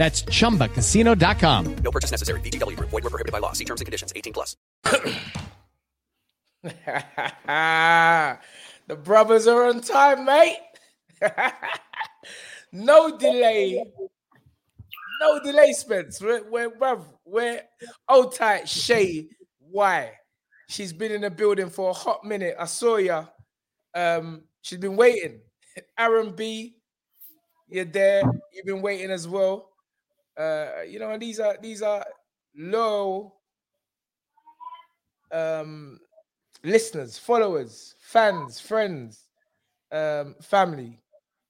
That's chumbacasino.com. No purchase necessary. VGW Group. Void where prohibited by law. See terms and conditions. 18 plus. the brothers are on time, mate. no delay. No delay, Spence. We're, we're, bruv, we're old tight Shay. Why? She's been in the building for a hot minute. I saw ya. Um, she's been waiting. Aaron B, you're there. You've been waiting as well. Uh, you know, and these are these are low um listeners, followers, fans, friends, um, family.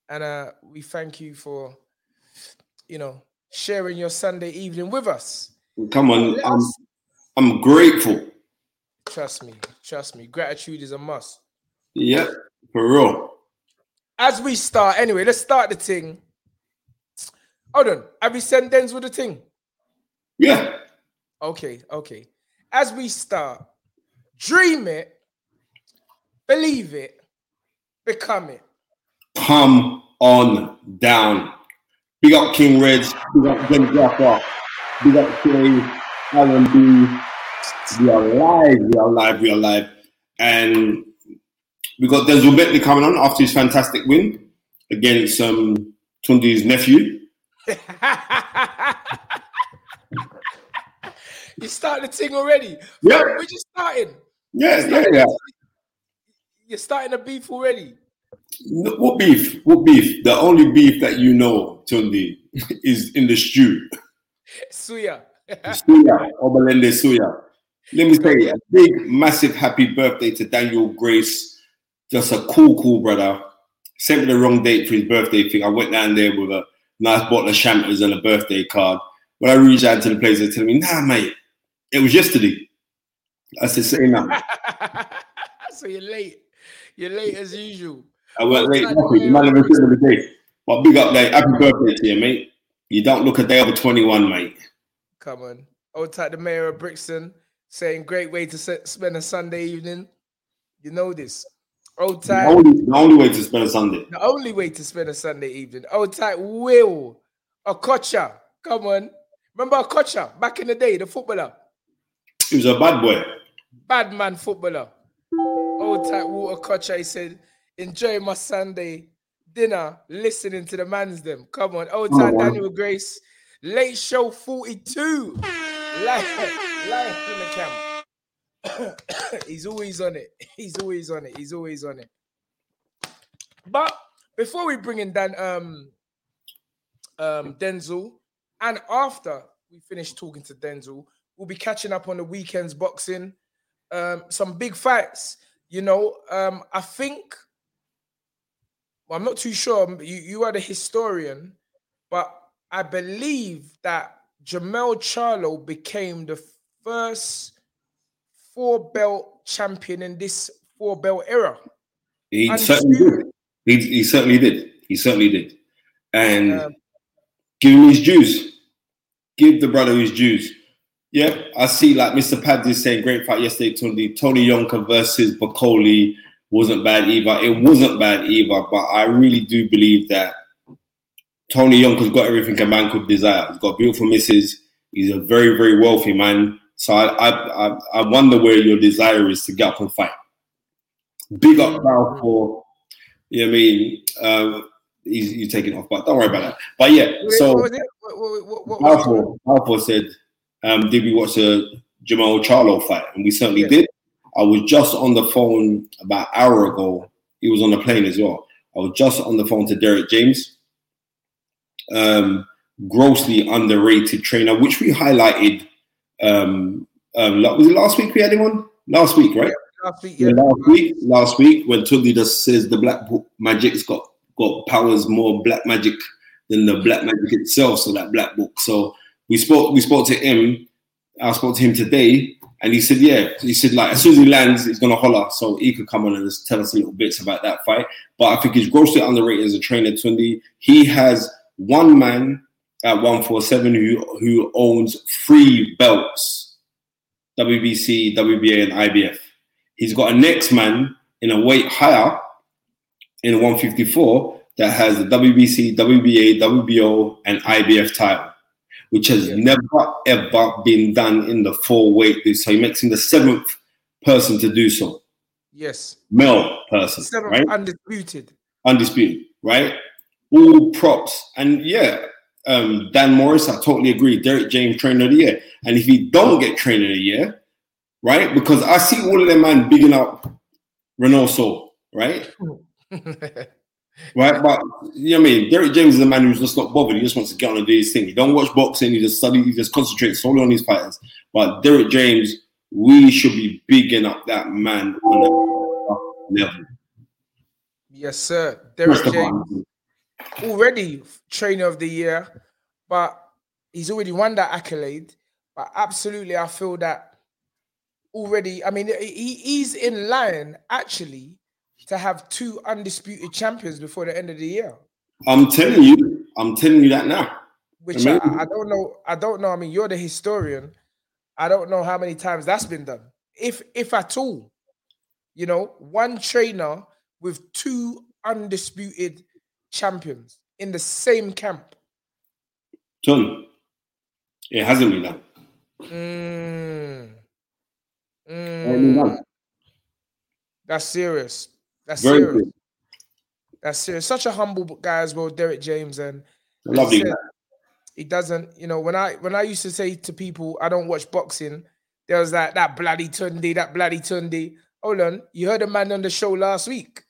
And uh we thank you for you know sharing your Sunday evening with us. Come on, Let I'm, us- I'm grateful. trust me, trust me. Gratitude is a must. Yep, for real. As we start, anyway, let's start the thing. Hold on. Have we sent Denzel the thing? Yeah. Okay, okay. As we start, dream it, believe it, become it. Come on down. Big up King Reds. Big up Ben Jaffa. Big up Shay. Alan B. We are live. We are live. We are live. And we got Denzel Bentley coming on after his fantastic win against um, Tunde's nephew. you start the thing already. Yeah. We're just starting. Yeah, yeah, yeah. You're starting a beef already. What beef? What beef? The only beef that you know, Tunde, is in the stew. Suya. Suya, Obalende Suya. Let me say a big, massive happy birthday to Daniel Grace. Just a cool, cool brother. Sent me the wrong date for his birthday thing. I went down there with a nice bottle of champers and a birthday card. When I reached out to the place, they telling me, nah, mate, it was yesterday. I said, say now. so you're late. You're late as usual. I went late. Nothing. You might have mayor been the day. But big up, like, happy birthday to you, mate. You don't look a day over 21, mate. Come on. Old type the mayor of Brixton saying great way to spend a Sunday evening. You know this. Old The only, the only way to spend a Sunday. The only way to spend a Sunday evening. Old type Will Okocha. Come on. Remember Okocha back in the day, the footballer? He was a bad boy. Bad man footballer. Old type Walter Kocha, he said, enjoy my Sunday dinner listening to the man's them. Come on. Old type Oh, wow. Daniel Grace. Late show 42. Live, live in the camp. He's always on it. He's always on it. He's always on it. But before we bring in Dan um um Denzel, and after we finish talking to Denzel, we'll be catching up on the weekend's boxing. Um, some big fights. You know, um, I think well, I'm not too sure. You, you are the historian, but I believe that Jermell Charlo became the first four belt champion in this four belt era. He Undisputed. certainly did. He, he certainly did. He certainly did. And Um, give him his dues. Give the brother his dues. Yeah, I see. Like Mr. Pads is saying, great fight yesterday. Tony Tony Yoka versus Bakole wasn't bad either. It wasn't bad either, but I really do believe that Tony Yoka's got everything a man could desire. He's got beautiful misses. He's a very, very wealthy man. So I, I, I, I wonder where your desire is to get up and fight. Big up now for, you know what I mean? Um, he's, he's taking off, but don't worry about that. But yeah, so what? What, what, what, what was it? Alpha, Alpha said, um, did we watch the Jermell Charlo fight? And we certainly Yes. did. I was just on the phone about an hour ago. He was on the plane as well. I was just on the phone to Derek James. Um, grossly underrated trainer, which we highlighted. Um, um, was it last week we had him on? Last week, right? Last week, Yeah, yeah. last week, last week when Tunde just says the black magic's got got powers more black magic than the black magic itself. So that black book. So we spoke we spoke to him. I spoke to him today, and he said, yeah, he said like as soon as he lands, he's gonna holler. So he could come on and just tell us a little bits about that fight. But I think he's grossly underrated as a trainer. Tunde. He has one man at one four seven who who owns three belts. WBC, WBA, and IBF. He's got a next man in a weight higher in 154 that has the WBC, WBA, WBO, and IBF title, which has Yeah. never ever been done in the four weight. So he makes him the seventh person to do so, Yes. male person, Seven right? undisputed. undisputed, right? All props. And yeah, um, Dan Morris, I totally agree. Derek James, trainer of the year. And if he don't get trainer of the year, right? Because I see all of them man bigging up Reynoso, right? Right, but you know what I mean. Derek James is a man who's just not bothered. He just wants to get on and do his thing. He don't watch boxing. He just study. He just concentrates solely on his fighters. But Derek James, we should be bigging up that man on that level. yes, sir. Derek James already trainer of the year, but he's already won that accolade. But absolutely, I feel that already. I mean, he, he's in line actually to have two undisputed champions before the end of the year. I'm telling you, I'm telling you that now. Which I, I don't know. I don't know. I mean, you're the historian. I don't know how many times that's been done, if if at all. You know, one trainer with two undisputed champions in the same camp. Ton. It hasn't been done. Mm. Mm. That's serious. That's Very serious. good. That's serious. Such a humble guy as well, Derek James, and lovely said- he doesn't. You know, when I when I used to say to people, I don't watch boxing. There was that that bloody Tunde, that bloody Tunde. Hold on, you heard a man on the show last week.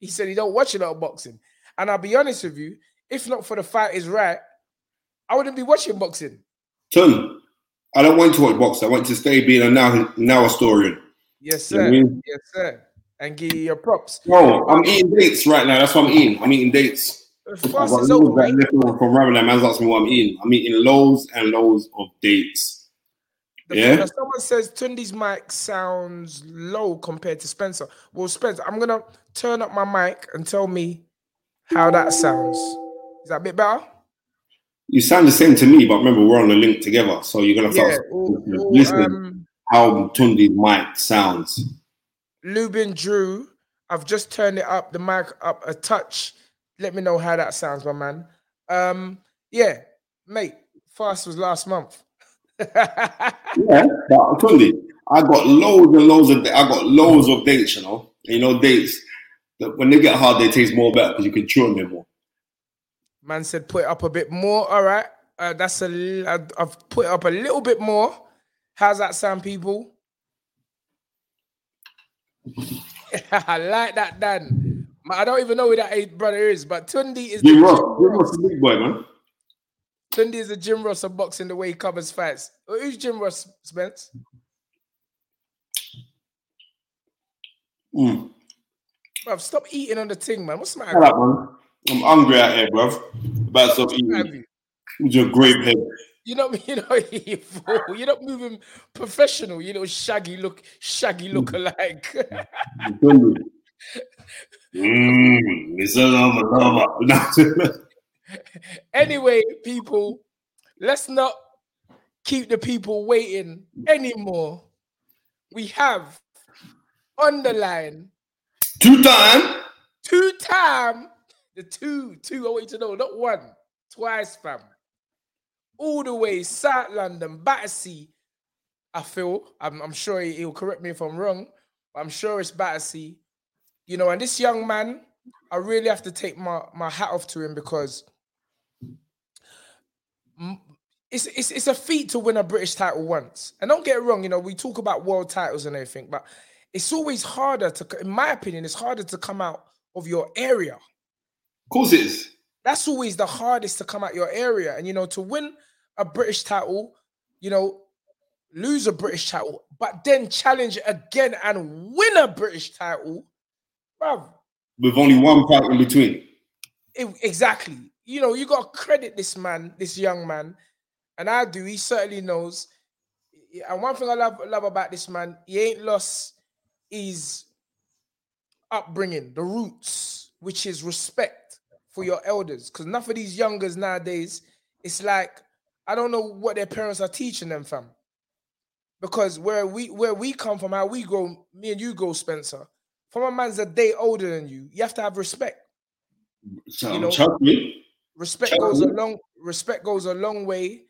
He said he don't watch a lot of boxing, and I'll be honest with you. If not for the fight is right, I wouldn't be watching boxing. Ton. I don't want to watch boxing. I want to stay being a now now historian. Yes, You know sir. I mean? Yes, sir. And give you your props. No, I'm eating dates right now. That's what I'm eating. I'm eating dates. Fast is loads over. that mate. left over from Ramadan. Man's asking me what I'm eating. I'm eating loads and loads of dates. The Yeah. someone says Tunde's mic sounds low compared to Spencer. Well, Spencer, I'm gonna turn up my mic and tell me how that sounds. Is that a bit better? You sound the same to me, but remember we're on the link together, so you're gonna Yeah. start Or, or, listening um, how Tunde's mic sounds. Lubin Drew, I've just turned it up, the mic up a touch. Let me know how that sounds, my man. Um, yeah, mate. Fast was last month. Yeah, but Tunde, I got loads and loads of I got loads of dates. You know, you know dates. That when they get hard, they taste more better because you can chew on them more. Man said put it up a bit more. All right. Uh, that's a l- I've put up a little bit more. How's that sound, people? I like that, Dan. I don't even know who that eight brother is, but Tunde is Jim Ross, Jim Ross. Is a big boy, man. Tunde is the Jim Ross of boxing the way he covers fights. Uh, Who's Jim Ross, Spence? Mm. Bruv, stop eating on the thing, man. What's the matter? Up, man. I'm hungry out here, bruv. About to stop eating. With your grape head. You're not, you know, you're not moving professional. You know, shaggy look, shaggy look mm. alike. Tunde. Mmm, it's a lover, lover. anyway, people, let's not keep the people waiting anymore. We have on the line Two time. two time the two two oh, I want you to know not one. Twice fam. All the way South London Battersea. I feel I'm, I'm sure he, he'll correct me if I'm wrong but I'm sure it's Battersea. You know and this young man I really have to take my my hat off to him because it's, it's it's a feat to win a British title once. And don't get it wrong you know we talk about world titles and everything but it's always harder to in my opinion it's harder to come out of your area Of course it is. that's always the hardest to come out your area. And you know, to win a British title, you know, lose a British title, but then challenge again and win a British title, bruv, With only one fight in between. it- exactly. You know, you got to credit this man, this young man, and I do. He certainly knows. And one thing I love love about this man, he ain't lost his upbringing, the roots, which is respect for your elders. Because enough of these youngers nowadays, it's like I don't know what their parents are teaching them, fam. Because where we where we come from, how we grow, me and you go, Spencer. From a man's a day older than you, you have to have respect. So, You know- respect Sure. goes a long respect goes a long way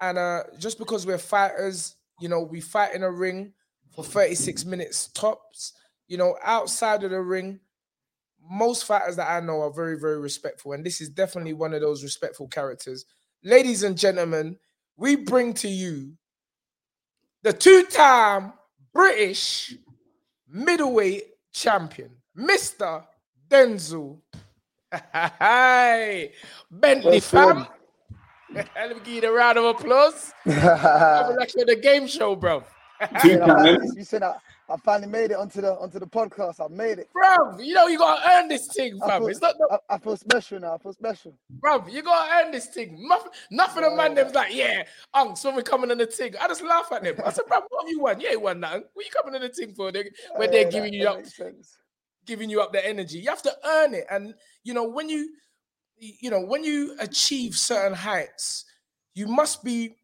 and uh just because we're fighters you know we fight in a ring for 36 minutes tops you know outside of the ring most fighters that i know are very very respectful and this is definitely one of those respectful characters ladies and gentlemen we bring to you the two-time british middleweight champion mr denzel Bentley fam. Let me give you a round of applause. I'm like the game show, bro. Two You know, I- times. you said I, I finally made it onto the onto the podcast. I made it. bro, you know you gotta earn this thing, I fam. feel, It's not no, I, I feel special now. I feel special. bro. You gotta earn this thing. Nothing, nothing of man them's like, yeah, unks when we coming on the thing. I just laugh at them. I said, bro, what have you won? You ain't won nothing. What you coming on the thing for? They, where Yeah, they're that- giving you that up, sense. giving you up the energy. You have to earn it. And you know, when you you know, when you achieve certain heights, you must be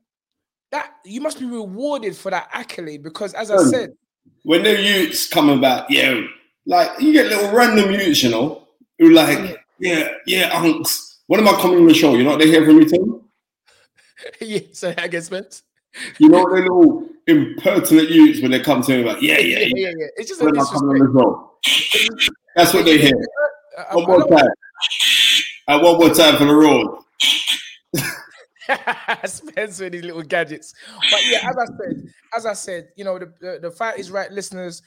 that you must be rewarded for that accolade because as I said, When the youths coming back, yeah, like you get little random youths, you know, who like, yeah, yeah, unks. When am I coming on the show? You know what they hear from me, Tim? yeah, so I guess Spence. You know what they little impertinent youths when they come to me like, yeah, yeah, yeah, yeah. yeah, yeah. It's just a When am I coming on the show? That's what they hear. Uh, I- One more time. And one more time for the road. Spence with these little gadgets. But yeah, as I said, as I said, you know, the, the, the fight is right. Listeners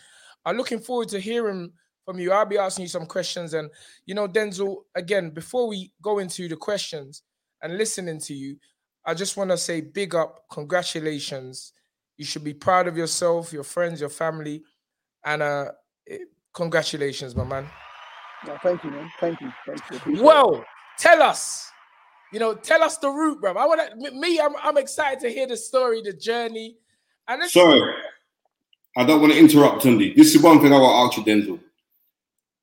are looking forward to hearing from you. I'll be asking you some questions. And, you know, Denzel, again, before we go into the questions and listening to you, I just want to say big up, congratulations. You should be proud of yourself, your friends, your family. And uh congratulations, my man. No, thank you, man. Thank you. Thank you. Well, tell us, you know, tell us the route, bro. I want to, me, I'm, I'm excited to hear the story, the journey. And it's, Sorry, I don't want to interrupt, Tunde. This is one thing I want to ask you, Denzel.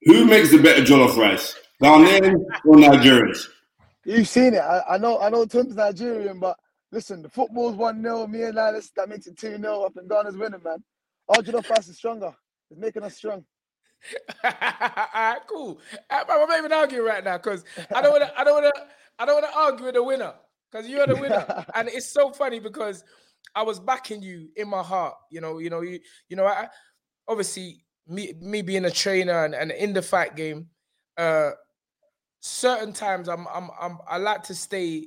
Who makes the better jollof rice, Ghanaians or Nigerians? You've seen it. I, I know. I know. Tim's Nigerian, but listen, the football's one 0 Me and Lilas, that makes it two 0 Up and Ghana's winning, man. Our jollof rice is stronger. It's making us strong. Alright, cool. Uh, bro, I'm not even arguing right now because I don't want to, I don't want to, I don't want to argue with the winner because you're the winner. and it's so funny because I was backing you in my heart. You know, you know, you, you know, I obviously me, me being a trainer and, and in the fight game, uh, certain times I'm, I'm, I'm, I like to stay,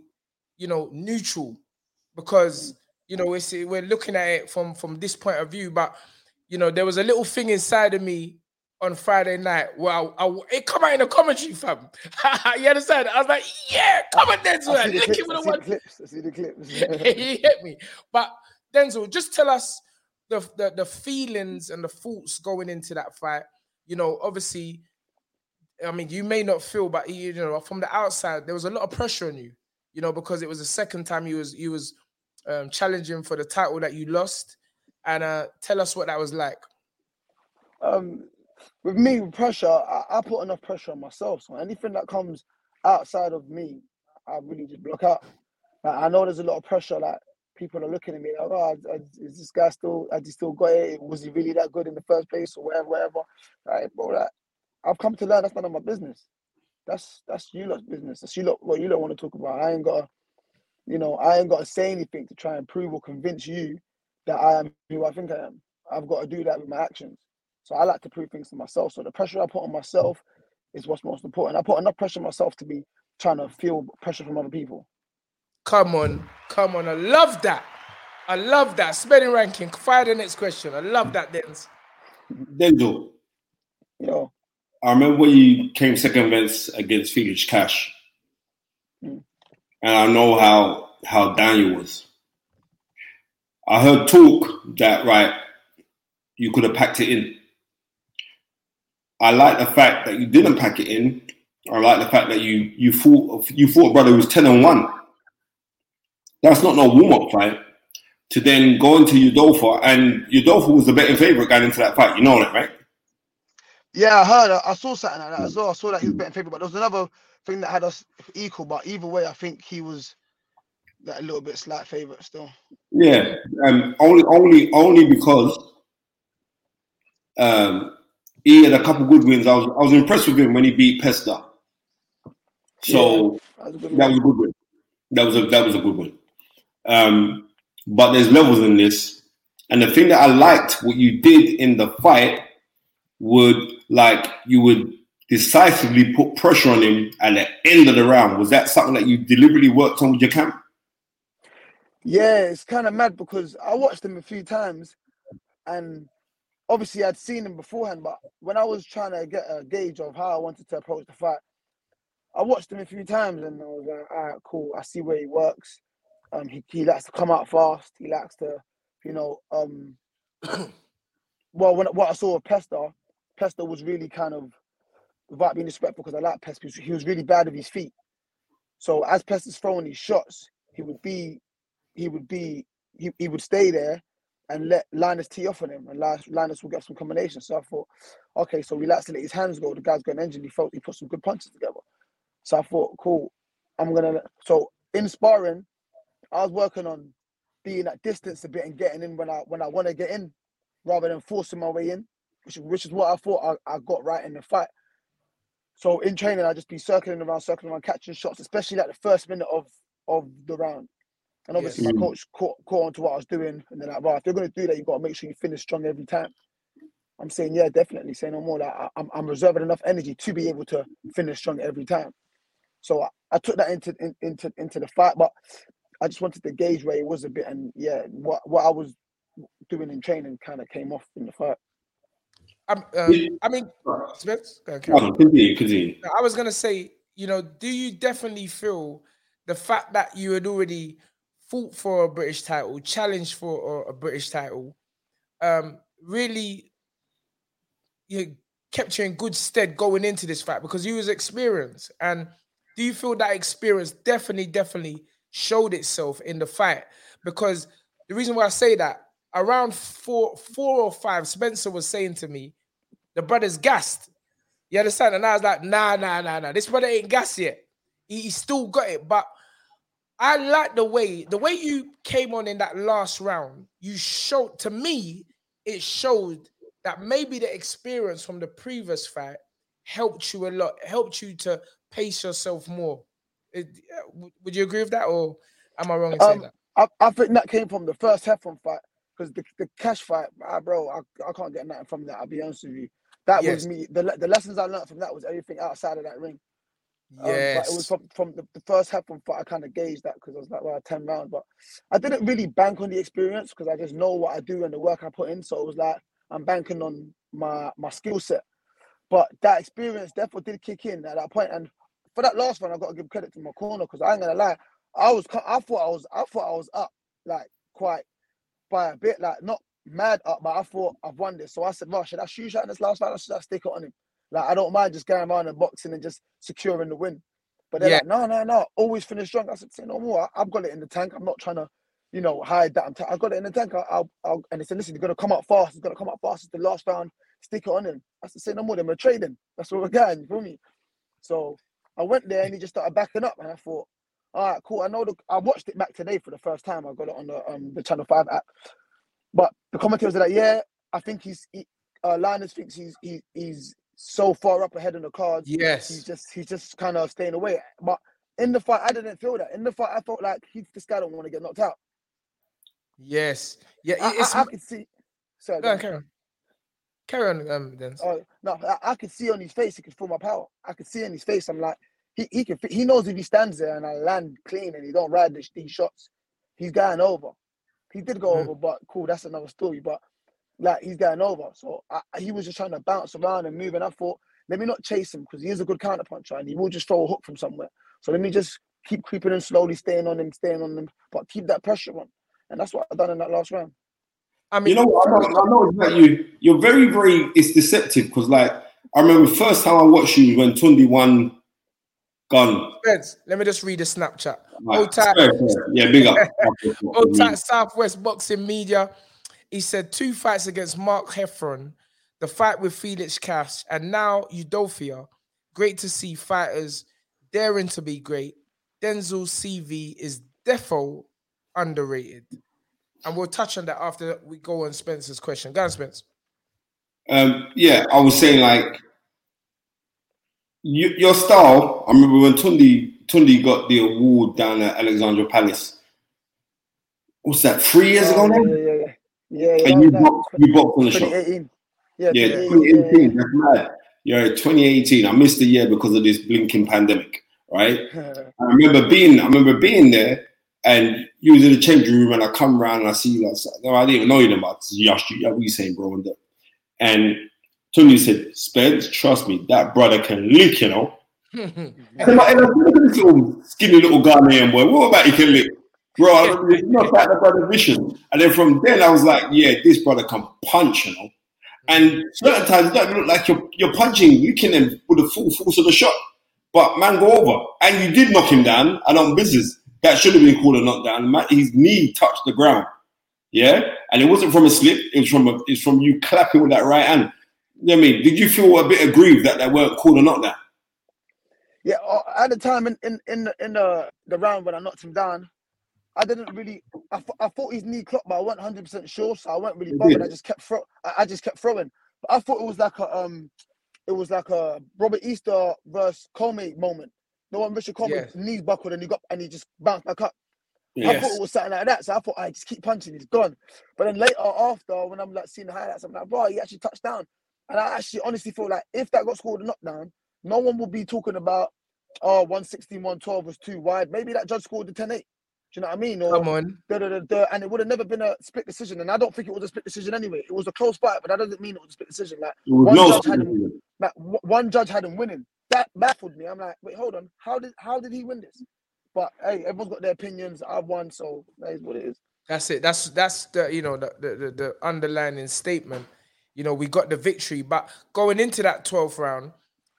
you know, neutral because you know it's we're looking at it from from this point of view. But you know, there was a little thing inside of me on Friday night Well, I, I- it come out in the commentary, fam. you understand? I was like, yeah, come on, Denzel, I see the clips. with see the one clips. I see the clips. he hit me. But Denzel, just tell us the, the the feelings and the thoughts going into that fight. You know, obviously, I mean, you may not feel, but you know, from the outside, there was a lot of pressure on you. You know, because it was the second time you was you was um, challenging for the title that you lost. And uh, tell us what that was like. um, with me, with pressure, I, I put enough pressure on myself. So anything that comes outside of me, I really just block out. Like, I know there's a lot of pressure. Like people are looking at me like, oh, is this guy still? Has he still got it? Was he really that good in the first place or whatever, whatever? Right, bro. Like, I've come to learn that's none of my business. That's that's you lot's business. That's you lot what you don't want to talk about. I ain't got, you know, I ain't got to say anything to try and prove or convince you that I am who I think I am. I've got to do that with my actions. So I like to prove things to myself. So the pressure I put on myself is what's most important. I put enough pressure on myself to be trying to feel pressure from other people. Come on, come on. I love that. I love that. Spending ranking. Fire the next question. I love that, Denz. Denzel. Yo. I remember when you came second against against Felix Cash. Mm. And I know how how Daniel was. I heard talk that right, you could have packed it in. I like the fact that you didn't pack it in. I like the fact that you you thought you thought brother was ten and one. That's not no warm up fight. To then go into Udofia, and Udofia was the betting favorite going into that fight. You know that, right? Yeah, I heard. I saw something like that as well. I saw that he was betting favorite, but there was another thing that had us equal. But either way, I think he was that a little bit slight favorite still. Yeah, um, only only only because um, he had a couple good wins. I was I was impressed with him when he beat Pesta. So yeah, that was a good that was a good win. That was a that was a good win. Um, but there's levels in this, and the thing that I liked what you did in the fight would like you would decisively put pressure on him at the end of the round. Was that something that you deliberately worked on with your camp? Yeah, it's kind of mad because I watched him a few times, and obviously I'd seen him beforehand. But when I was trying to get a gauge of how I wanted to approach the fight, I watched him a few times, and I was like, "All right, cool. I see where he works. Um, he he likes to come out fast. He likes to, you know, um, well, when what I saw of Pesta, Pesta was really kind of without being disrespectful because I like Pesta. He was really bad with his feet. So as Pesta's throwing these shots, he would be he would be he, he would stay there and let Linus tee off on him, and Linus will get some combinations. So I thought, okay, so likes to let his hands go. The guy's got an engine. He felt he put some good punches together. So I thought, cool, I'm gonna. So in sparring, I was working on being at distance a bit and getting in when I when I want to get in, rather than forcing my way in, which which is what I thought I, I got right in the fight. So in training, I just be circling around, circling around, catching shots, especially like the first minute of of the round. And obviously, Yes. my coach caught, caught on to what I was doing. And they're like, well, if you're going to do that, you've got to make sure you finish strong every time. I'm saying, yeah, definitely. Say no more. That I, I'm, I'm reserving enough energy to be able to finish strong every time. So I, I took that into in, into into the fight, but I just wanted to gauge where it was a bit. And yeah, what what I was doing in training kind of came off in the fight. Um, um, I mean, Spence, go, carry continue, continue. I was gonna say, you know, do you definitely feel the fact that you had already fought for a British title, challenged for a, a British title, um, really you kept you in good stead going into this fight because you was experienced. And do you feel that experience definitely, definitely showed itself in the fight? Because the reason why I say that around four, four or five, Spencer was saying to me, the brother's gassed. You understand? And I was like, nah, nah, nah, nah. This brother ain't gas yet. He, he still got it. But I like the way the way you came on in that last round. You showed to me, it showed that maybe the experience from the previous fight helped you a lot, helped you to pace yourself more. It- uh, would you agree with that, or am I wrong in saying Um, that? I, I think that came from the first Heffron fight because the, the cash fight, ah, bro, I, I can't get nothing from that. I'll be honest with you. That Yes. was me. The, the lessons I learned from that was everything outside of that ring. Um, but it was from, from the, the first Heffron fight. I kind of gauged that because I was like, well, 10 rounds. But I didn't really bank on the experience because I just know what I do and the work I put in. So it was like, I'm banking on my, my skill set. But that experience definitely did kick in at that point. And for that last one, I got to give credit to my corner because I ain't gonna lie, I was I thought I was I thought I was up like quite by a bit, like not mad up, but I thought I've won this. So I said, "Well, should I shoot shot in this last fight or should I stick it on him?" Like I don't mind just going around and boxing and just securing the win. But they're Yeah. like, "No, no, no, always finish strong." I said, "Say no more. I, have got it in the tank. I'm not trying to." You know, hide that. I'm t- I got it in the tank. I'll, I'll, I'll, and they said, listen, you're gonna come out fast. It's gonna come out fast. It's the last round. Stick it on him. I said, say no more. Then we're trading. That's what we're getting. You feel me? So I went there and he just started backing up, and I thought, all right, cool. I know the I watched it back today for the first time. I got it on the um the Channel Five app, but the commentators are like, yeah, I think he's he, uh, Linus thinks he's he, he's so far up ahead in the cards. Yes. he's just he's just kind of staying away. But in the fight, I didn't feel that. In the fight, I felt like he this guy don't want to get knocked out. Yes. Yeah. I, It's, I, I could see. Sorry, on, carry on. Carry on, um, then. Oh no, I, I could see on his face he could feel my power. I could see in his face. I'm like, he, he can he knows if he stands there and I land clean and he don't ride the, these shots, he's going over. He did go Mm. over, but cool, that's another story. But like he's getting over. So I, he was just trying to bounce around and move. And I thought, let me not chase him because he is a good counter puncher and he will just throw a hook from somewhere. So let me just keep creeping and slowly staying on him, staying on him, but keep that pressure on. And that's what I done in that last round. I mean, You know what? I know, I know that you you're very very it's deceptive because like I remember first time I watched you when Tunde won gun. Spence, let me just read the Snapchat. Like, Old tight, fair, fair. Yeah, big up. old tight Southwest Boxing Media. He said two fights against Mark Heffron, the fight with Felix Cash, and now Udofia. Great to see fighters daring to be great. Denzel's CV is defo underrated. And we'll touch on that after we go on Spencer's question. Go on, Spence. Um, yeah, I was saying like you, your style. I remember when Tunde Tunde got the award down at Alexandra Palace. What's that? Three years ago Oh, now. yeah, yeah, yeah, yeah. yeah And you boxed, you boxed on the show. Yeah, Yeah, 2018, 2018. That's mad. Yeah, 2018. I missed the year because of this blinking pandemic, right? I remember being, I remember being there, and you was in the changing room, and I come around and I see you like, no, I didn't even know you no more. Yash, yeah, what you saying, bro? And, and Tony said, Spence, trust me, that brother can lick, you know. And I'm like, "Hey, look at this little skinny little Ghanaian boy. What about he can lick? Bro, I don't- it's not the brother vision. And then from then I was like, yeah, this brother can punch, you know. And certain times it don't look like you're you're punching, you can him with the full force of the shot. But man go over. And you did knock him down and on business. That should have been called a knockdown. Man, his knee touched the ground. Yeah? And it wasn't from a slip, it was from a, it's from you clapping with that right hand. You know I mean? Did you feel a bit aggrieved that they weren't called a knockdown? Yeah, uh, at the time in in in the, in the, the round when I knocked him down, I didn't really. I, th- I thought his knee clocked, but I wasn't hundred percent sure, so I wasn't really bothered. I just kept throw. I, I just kept throwing, but I thought it was like a um, it was like a Robert Easter versus Commey moment. The one Richard Commey Yes. knees buckled and he got and he just bounced back up. I thought it was something like that, so I thought I just keep punching, he's gone. But then later after, when I'm like seeing the highlights, I'm like, bro, he actually touched down, and I actually honestly feel like if that got scored a knockdown, no one will be talking about oh 116, 112 was too wide. Maybe that judge scored the 10 8. Do you know what I mean? Or Come on. da, da, da, da, and it would have never been a split decision. And I don't think it was a split decision anyway. It was a close fight, but that doesn't mean it was a split decision. Like one no judge had him, like w- one judge had him winning. That baffled me. I'm like, wait, hold on. How did how did he win this? But hey, everyone's got their opinions. I've won, so that is what it is. That's it. That's that's the you know the the, the, the underlining statement. You know, we got the victory, but going into that 12th round,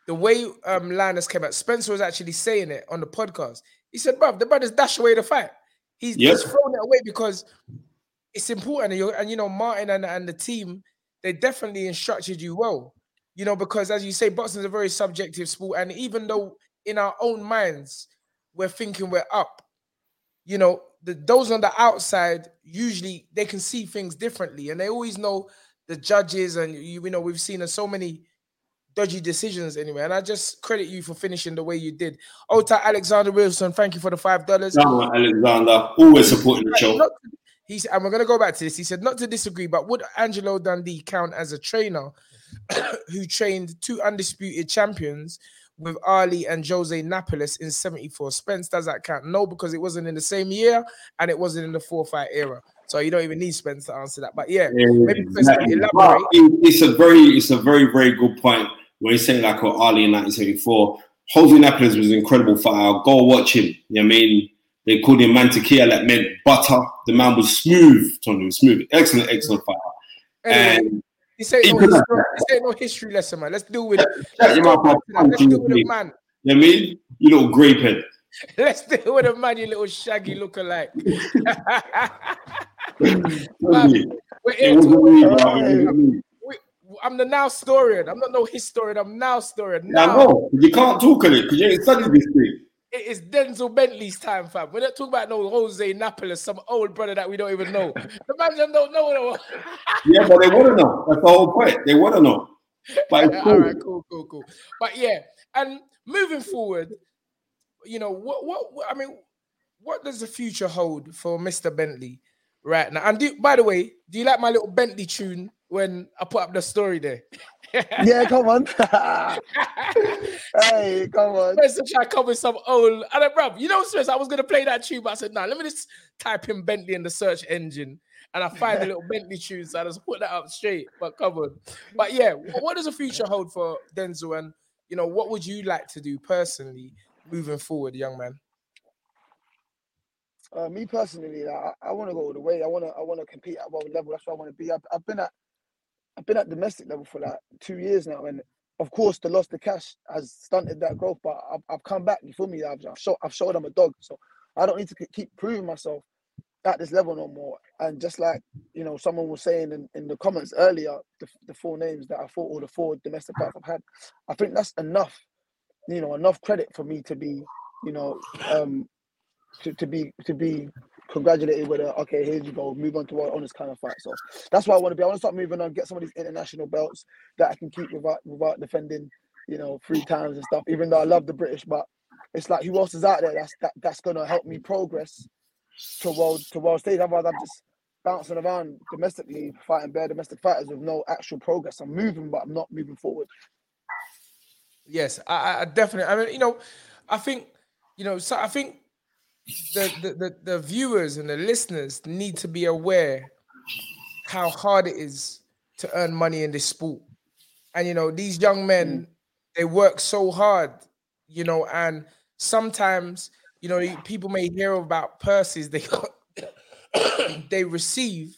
the way um Linus came out, Spencer was actually saying it on the podcast. He said, "Bruv, the brothers dash away the fight. He's Yep. just thrown it away because it's important." And you and you know, Martin and, and the team, they definitely instructed you well. You know, because as you say, boxing is a very subjective sport, and even though in our own minds we're thinking we're up, you know, the, those on the outside usually they can see things differently, and they always know the judges, and you, you know we've seen uh, so many dodgy decisions anyway. And I just credit you for finishing the way you did. Ota Alexander Wilson, thank you for the five dollars. Alexander, always supporting the show. He said, and we're gonna go back to this. He said, not to disagree, but would Angelo Dundee count as a trainer who trained two undisputed champions with Ali and Jose Napoles in 74? Spence, does that count? No, because it wasn't in the same year and it wasn't in the four fight era. So you don't even need Spence to answer that. But yeah, maybe Spence can Exactly. elaborate. It's a very, it's a very, very good point when you say like oh, Ali in 1974. Jose Napoles was an incredible fighter. Go watch him. You know what I mean? They called him Mantequilla, that meant butter. The man was smooth, Tony smooth. Excellent, excellent fighter. Anyway, And this ain't, he no history, this ain't no history lesson, man. Let's deal with Shut let's go I'll. Let's you, deal with the man. you know what I mean? You little grape head. Let's deal with the man, you little shaggy lookalike. Tony, We're It here to- I'm the now historian. I'm not no historian. I'm now historian. Yeah, Now, know. You can't talk on it because you ain't studied this thing. it is Denzel Bentley's time, fam. We're not talking about no Jose Napoles, some old brother that we don't even know. The man just don't know. No. yeah, but they want to know. That's the whole point. They want to know. But cool. All right, cool, cool, cool. But yeah, and moving forward, you know what? What, I mean, what does the future hold for Mr. Bentley right now? And do, by the way, do you like my little Bentley tune when I put up the story there? yeah, come on. hey, come on. Try to come with some old. And then, bro, you know, Stress, I was gonna play that tune, but I said, nah, let me just type in Bentley in the search engine. And I find a little Bentley tune, so I just put that up straight. But come on. But yeah, what does the future hold for Denzel? And you know, what would you like to do personally moving forward, young man? Uh, me personally, I, I want to go all the way. I want to, I want to compete at world level. That's where I want to be. I've, I've been at, I've been at domestic level for like two years now, and of course, the loss to cash has stunted that growth. But I've, I've come back. You feel me? I've, I've showed, I've showed I'm a dog, so I don't need to keep proving myself at this level no more. And just like you know, someone was saying in, in the comments earlier, the, the four names that I fought or the four domestic fights I've had, I think that's enough. You know, enough credit for me to be, you know, um, to, to be to be congratulated with a okay, here you go, move on to on this kind of fight. So that's why I want to be. I want to start moving on, get some of these international belts that I can keep without without defending, you know, three times and stuff. Even though I love the British, but it's like who else is out there that's that, that's gonna help me progress to world to world stage. Otherwise, I'm just bouncing around domestically, fighting bare domestic fighters with no actual progress. I'm moving, but I'm not moving forward. Yes, I, I definitely. I mean, you know, I think, you know, so I think the, the, the, the viewers and the listeners need to be aware how hard it is to earn money in this sport. And you know, these young men, mm. they work so hard, you know, and sometimes, you know, people may hear about purses they they receive,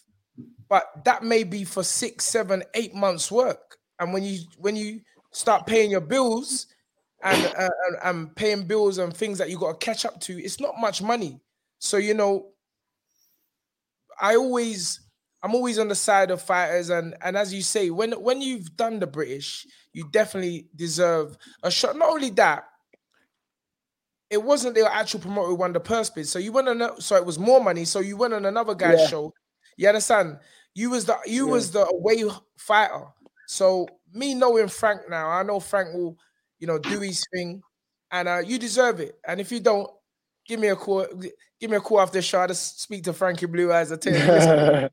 but that may be for six, seven, eight months work. And when you when you start paying your bills, and, uh, and, and paying bills and things that you got to catch up to, it's not much money. So you know, I always I'm always on the side of fighters, and and as you say, when when you've done the British, you definitely deserve a shot. Not only that, it wasn't the actual promoter who won the purse bid, so you went on. So it was more money. So you went on another guy's yeah. show. You understand? You was the you yeah. was the away fighter. So me knowing Frank now, I know Frank will you know, do his thing, and uh, you deserve it. And if you don't, give me a call. Give me a call after the show. Just speak to Frankie Blue as a tell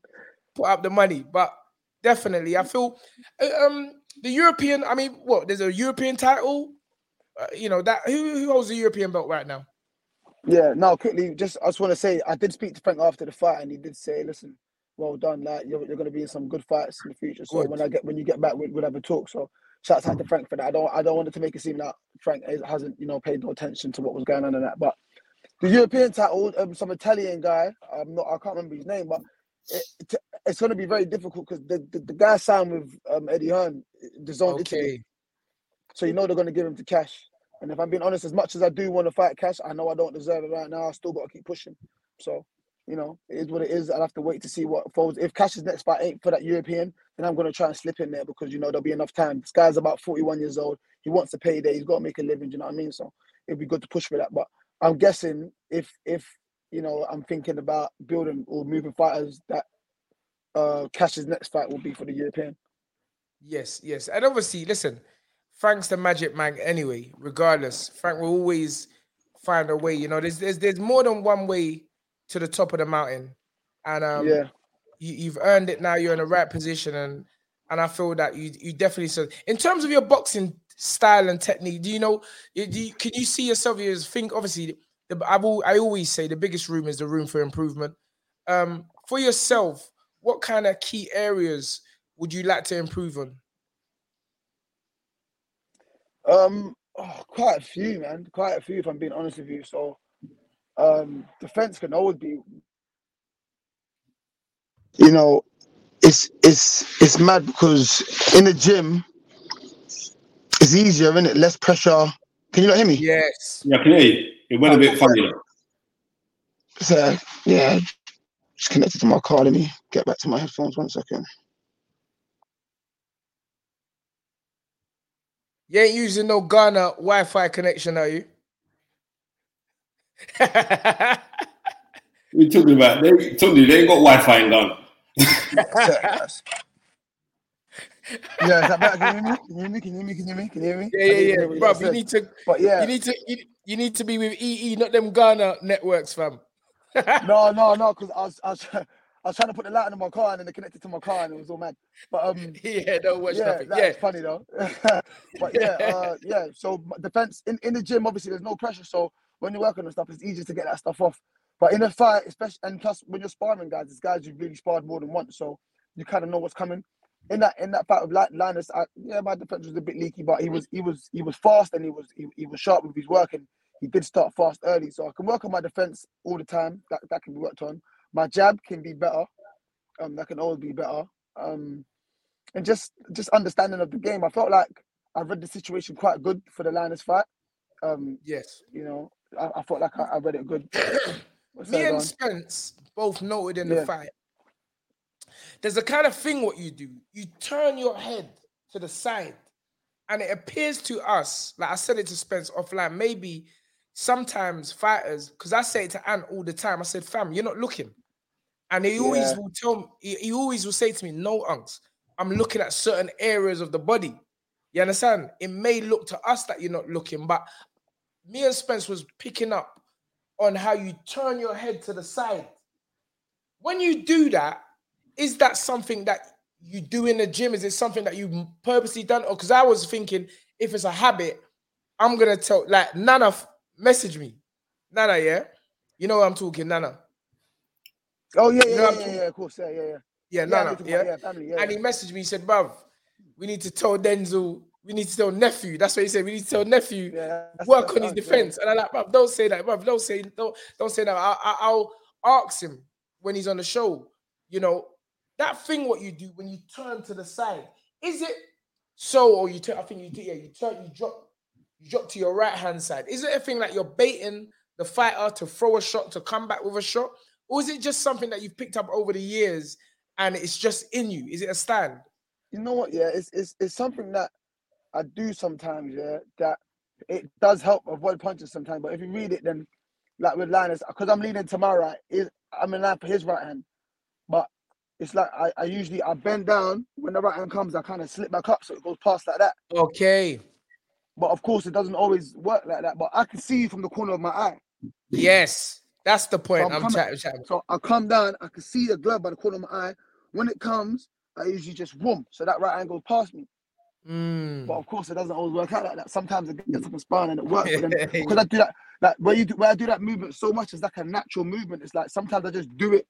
put up the money. But definitely, I feel uh, um the European. I mean, what? There's a European title. Uh, you know that who who holds the European belt right now? Yeah. Now, quickly, just I just want to say I did speak to Frank after the fight, and he did say, "Listen, well done. Like you're, you're going to be in some good fights in the future. So good. when I get when you get back, we, we'll have a talk." So Shouts out to Frank for that. I don't I don't want it to make it seem that Frank hasn't you know paid no attention to what was going on in that. But the European title, um, some Italian guy, I'm not I can't remember his name, but it, it, it's going to be very difficult because the, the, the guy signed with um, Eddie Hearn, the zone okay. Italy. So you know they're going to give him to cash. And if I'm being honest, as much as I do want to fight cash, I know I don't deserve it right now. I still got to keep pushing. So you know, it is what it is. I'll have to wait to see what folds. If Cash's next fight ain't for that European, then I'm going to try and slip in there because, you know, there'll be enough time. This guy's about 41 years old. He wants to pay there. He's got to make a living. Do you know what I mean? So it'd be good to push for that. But I'm guessing if, if you know, I'm thinking about building or moving fighters, that uh Cash's next fight will be for the European. Yes, yes. And obviously, listen, Frank's the magic man anyway, regardless. Frank will always find a way. You know, there's there's there's more than one way to the top of the mountain, and um, yeah, you, have earned it now. You're in the right position, and and I feel that you you definitely so. In terms of your boxing style and technique, do you know? Do you, can you see yourself? You think obviously. The, I will. I always say the biggest room is the room for improvement. Um, for yourself, what kind of key areas would you like to improve on? Um, oh, quite a few, man. Quite a few, if I'm being honest with you. So, um, defense can always be. You know, it's it's it's mad because in the gym, it's easier, isn't it? Less pressure. Can you not hear me? Yes. Yeah, I can hear you. It went a bit funny. So yeah, just connected to my car. Let me get back to my headphones. One second. You ain't using no Ghana Wi-Fi connection, are you? We talking about they told you they ain't got Wi-Fi in Ghana. Yeah, is that better? Can you hear me? Can you hear me? Can you hear me? Can you hear me? Can you hear me? Yeah, yeah, yeah, bro. guys You need to, But yeah, you need to, you, you need to be with EE, not them Ghana networks, fam. no, no, no, because I was, I was, I was trying to put the light in my car and then it connected to my car and it was all mad. But um, yeah, don't watch yeah, nothing. that's Yeah, funny though. but yeah, uh, yeah. So defense in, in the gym, obviously, there's no pressure. So when you're working on stuff, it's easier to get that stuff off. But in a fight, especially and plus when you're sparring guys, it's guys you've really sparred more than once, so you kind of know what's coming. In that in that fight with Lin- Linus, I, yeah, my defense was a bit leaky, but he was he was he was fast and he was he, he was sharp with his work and he did start fast early. So I can work on my defense all the time. That that can be worked on. My jab can be better. Um, that can always be better. Um, and just just understanding of the game. I felt like I read the situation quite good for the Linus fight. Um, yes. you know, I, I felt like I, I read it good. Me and Don? Spence both noted in the fight. There's a kind of thing what you do. You turn your head to the side, and it appears to us, like I said it to Spence offline, maybe sometimes fighters, because I say it to Ant all the time. I said, fam, you're not looking. And he always Yeah. will tell me, he, he always will say to me, no, unks, I'm looking at certain areas of the body. You understand? It may look to us that you're not looking, but me and Spence was picking up on how you turn your head to the side. When you do that, is that something that you do in the gym? Is it something that you purposely done? Or because I was thinking, if it's a habit, I'm gonna tell like Nana f- message me. Nana, yeah. You know what I'm talking, Nana. Oh yeah, You yeah, know yeah, yeah, yeah, of course, yeah, yeah, yeah. Yeah, Yeah, I know Nana, yeah. yeah, family, yeah, and he messaged me, he said, Bruv, we need to tell Denzel, we need to tell nephew. That's what he said. We need to tell nephew Yeah, work on his defense. And I'm like, don't say that, bruv. Don't say, don't, don't say that. I, I, I'll ask him when he's on the show. You know, that thing what you do when you turn to the side, is it so or you turn? I think you do. Yeah, you turn, you drop, you drop to your right hand side. Is it a thing like you're baiting the fighter to throw a shot to come back with a shot, or is it just something that you've picked up over the years and it's just in you? Is it a stand? You know what? Yeah, it's it's it's something that I do sometimes. Yeah, that it does help avoid punches sometimes. But if you read it, then like with Linus, because I'm leaning to my right, is I'm in line for his right hand, but it's like I, I usually I bend down when the right hand comes, I kind of slip back up so it goes past like that. Okay. But of course, it doesn't always work like that. But I can see you from the corner of my eye. Yes, that's the point. I'm I'm, coming- chatting. So I come down, I can see the glove by the corner of my eye. When it comes, I usually just whoom, so that right hand goes past me. Mm. But of course, it doesn't always work out like that. Sometimes it gets up and sparring and it works. Because I do that, like where you do, where I do that movement so much, it's like a natural movement. It's like sometimes I just do it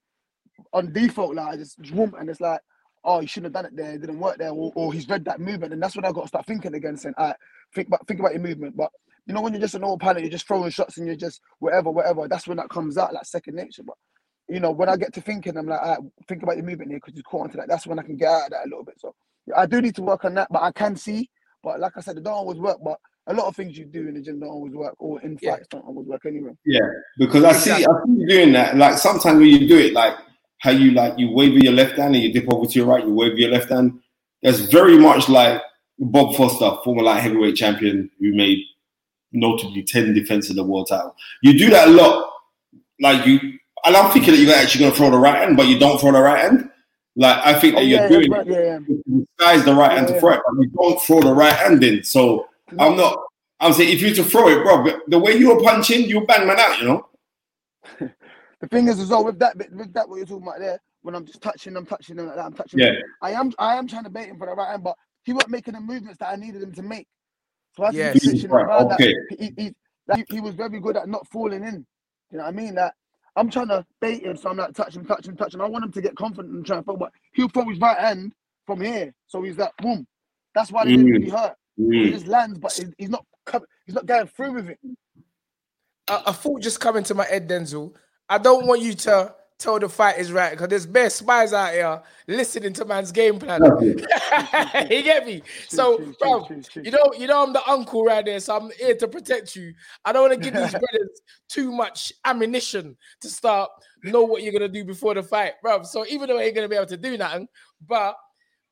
on default, like I just whoom, and it's like, oh, you shouldn't have done it there. It didn't work there, or, or he's read that movement, and that's when I got to start thinking again, saying, all right, think about think about your movement. But you know, when you're just an old pilot, you're just throwing shots and you're just whatever, whatever. That's when that comes out like second nature. But you know, when I get to thinking, I'm like, all right, think about your movement here because you caught onto that. That's when I can get out of that a little bit. So I do need to work on that, but I can see. But like I said, it don't always work. But a lot of things you do in the gym don't always work, or in Yeah. fights don't always work anyway. Yeah, because I see, I see you doing that. Like sometimes when you do it, like how you like you wave with your left hand and you dip over to your right, you wave with your left hand. That's very much like Bob Foster, former light heavyweight champion, who made notably ten defense of the world title. You do that a lot, like you. And I'm thinking that you're actually going to throw the right hand, but you don't throw the right hand. Like I think Oh that yeah, you're yeah, doing right, yeah, yeah. you disguise the right hand to Yeah. throw it, but you don't throw the right hand in. So mm-hmm. I'm not. I'm saying if you to throw it, bro, the way you're punching, you bang man out. You know. The thing is, as well, with that bit, with that what you're talking about there, when I'm just touching them, touching them like that, I'm touching. Yeah. Them, I am, I am trying to bait him for the right hand, but he wasn't making the movements that I needed him to make. So I had to Yes. Right, around. okay. That he, he, that he, he was very good at not falling in. You know what I mean? That I'm trying to bait him, so I'm like touching, touching, touching. I want him to get confident and try and throw, but he'll throw his right hand from here, so he's like boom. That's why they didn't Mm. really hurt. He Mm. just lands, but he's, he's not coming. He's not going through with it. a, a thought just coming to my head, Denzel. I don't want you to tell the fight is right because there's best spies out here listening to man's game plan. you get me? So, bro, you know, you know, I'm the uncle right there, so I'm here to protect you. I don't want to give these brothers too much ammunition to start know what you're gonna do before the fight, bro. So even though I ain't gonna be able to do nothing, but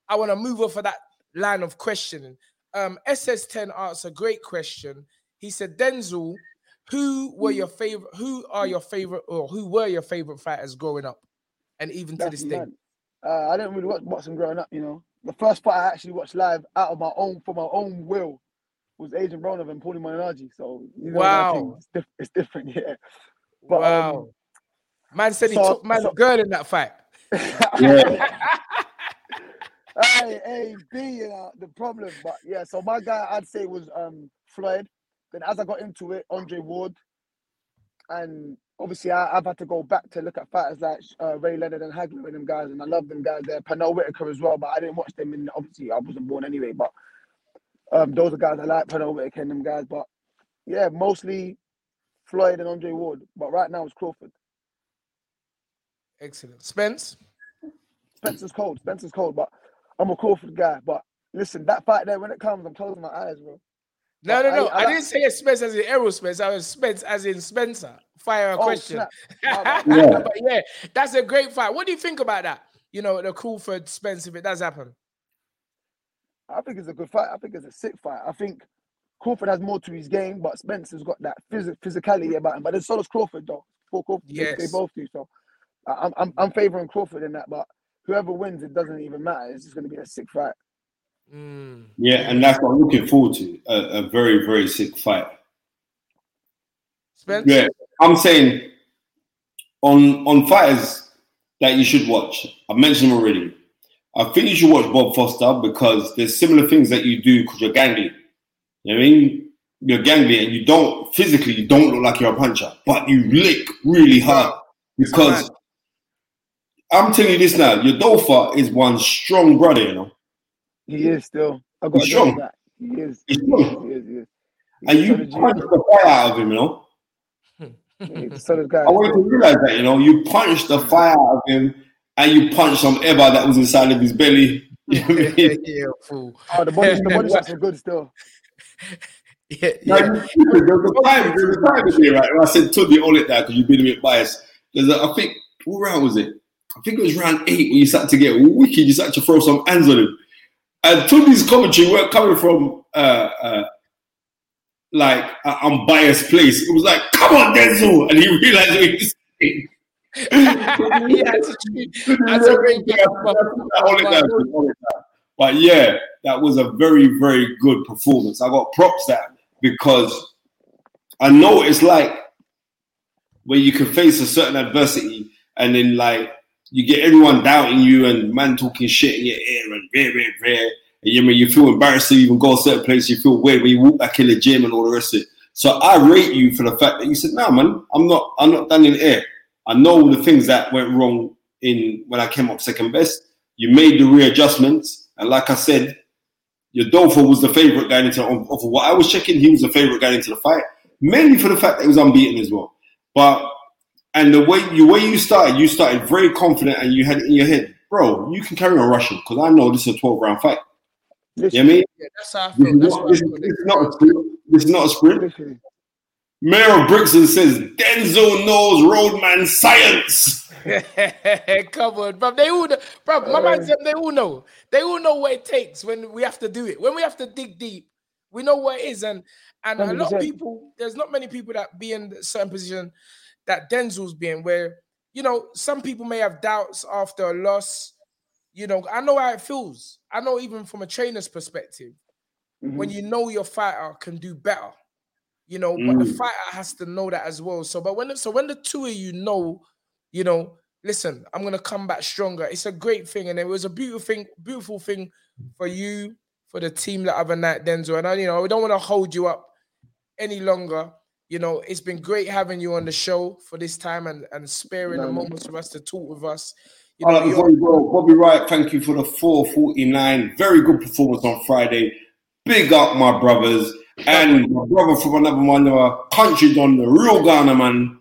I want to move off of that line of questioning. Um, SS10 asks a great question. He said, Denzel, who were your favorite? Who are your favorite, or who were your favorite fighters growing up, and even to That's this day? Uh, I didn't really watch boxing growing up, you know. The first fight I actually watched live out of my own, for my own will, was Adrien Broner and Paulie Malignaggi. So, you know, that thing, Wow. it's, diff- it's different, yeah. But, wow, man said he so- took man's so- girl in that fight. Yeah. hey, hey, B, you know, the problem. But yeah, so my guy I'd say was um Floyd. Then as I got into it, Andre Ward. And obviously I, I've had to go back to look at fighters like uh, Ray Leonard and Hagler and them guys, and I love them guys there. Pernell Whitaker as well, but I didn't watch them in obviously I wasn't born anyway, but um those are guys I like, Pernell Whitaker and them guys. But yeah, mostly Floyd and Andre Ward. But right now it's Crawford. Excellent, Spence. Spencer's cold. Spencer's cold, but I'm a Crawford guy. But listen, that fight there, when it comes, I'm closing my eyes, bro. No, no, no. I- I, I didn't say Spence as in Errol Spence. I was Spence as in Spencer. Fire a Oh, question. snap. My bad. Yeah. but yeah, that's a great fight. What do you think about that? You know, the Crawford Spence, if it does happen. I think it's a good fight. I think it's a sick fight. I think Crawford has more to his game, but Spencer's got that phys- physicality about him. But there's so does Crawford, though. For Crawford, they- they, both do. So I'm I'm I'm favoring Crawford in that. But whoever wins, it doesn't even matter. It's just going to be a sick fight. Mm. Yeah, and that's what I'm looking forward to. A, a very, very sick fight. Spence? Yeah, I'm saying on on fighters that you should watch. I mentioned them already. I think you should watch Bob Foster because there's similar things that you do because you're gangly. You know what I mean? You're gangly and you don't physically you don't look like you're a puncher, but you lick really hard because I'm telling you this now. Udofia is one strong brother, you know. He is still. I got He's to strong. that. He is. He's He strong. is. He is. And you So did punch the fire out of him, you know. Yeah, So does guys. I want you to realize that, you know, you punched the fire out of him and you punched some ever that was inside of his belly. You know what I mean? yeah, fool. Oh, the body, the body shots are good still. Yeah, yeah. there was a time, there was a time with me, right, where I said, Toby, all it there because you've been a bit biased. There's a, I think, what round was it? I think it was round eight when you started to get wicked, you started to throw some hands on him. And Toby's commentary weren't coming from uh, uh, like an unbiased place. It was like, come on, Denzel. And he realized what he was saying. yeah, that's a, that's a great game. Hold it down, hold it down. But yeah, that was a very, very good performance. I got props that because I know it's like where you can face a certain adversity and then like you get everyone doubting you and man talking shit in your ear and rare, rare, rare. And you mean you feel embarrassed to even go a certain place, you feel weird when you walk back in the gym and all the rest of it. So I rate you for the fact that you said, no man, I'm not I'm not done in air. I know the things that went wrong in when I came up second best. You made the readjustments, and like I said, Udofia was the favorite guy into of what I was checking. He was the favorite guy into the fight, mainly for the fact that he was unbeaten as well. But and the way you way you started, you started very confident, and you had it in your head, bro. You can carry on rushing because I know this is a twelve round fight. You know what I mean? Yeah, that's how I This feel. is, not, what I this, feel. this is not a sprint. This is not a sprint. Literally. Mayor of Brixton says Denzel knows roadman science. Come on, bro. They all know, bro. My man said they all know. They all know what it takes when we have to do it. When we have to dig deep, we know what it is. And and a lot of people, there's not many people that be in a certain position that Denzel's being, where you know some people may have doubts after a loss. You know, I know how it feels. I know even from a trainer's perspective, when Mhm. you know your fighter can do better, you know, but the Mm. fighter has to know that as well. So, but when so when the two of you know, you know, listen, I'm gonna come back stronger. It's a great thing, and it was a beautiful thing, beautiful thing for you, for the team the other night, Denzel. And I, you know, we don't want to hold you up any longer. You know, it's been great having you on the show for this time and and sparing the No, no. moments for us to talk with us. You know, right, you're- before you go, Bobby Wright, thank you for the 449. Very good performance on Friday. Big up, my brothers. And my brother from another one, uh, country done the real Ghana man.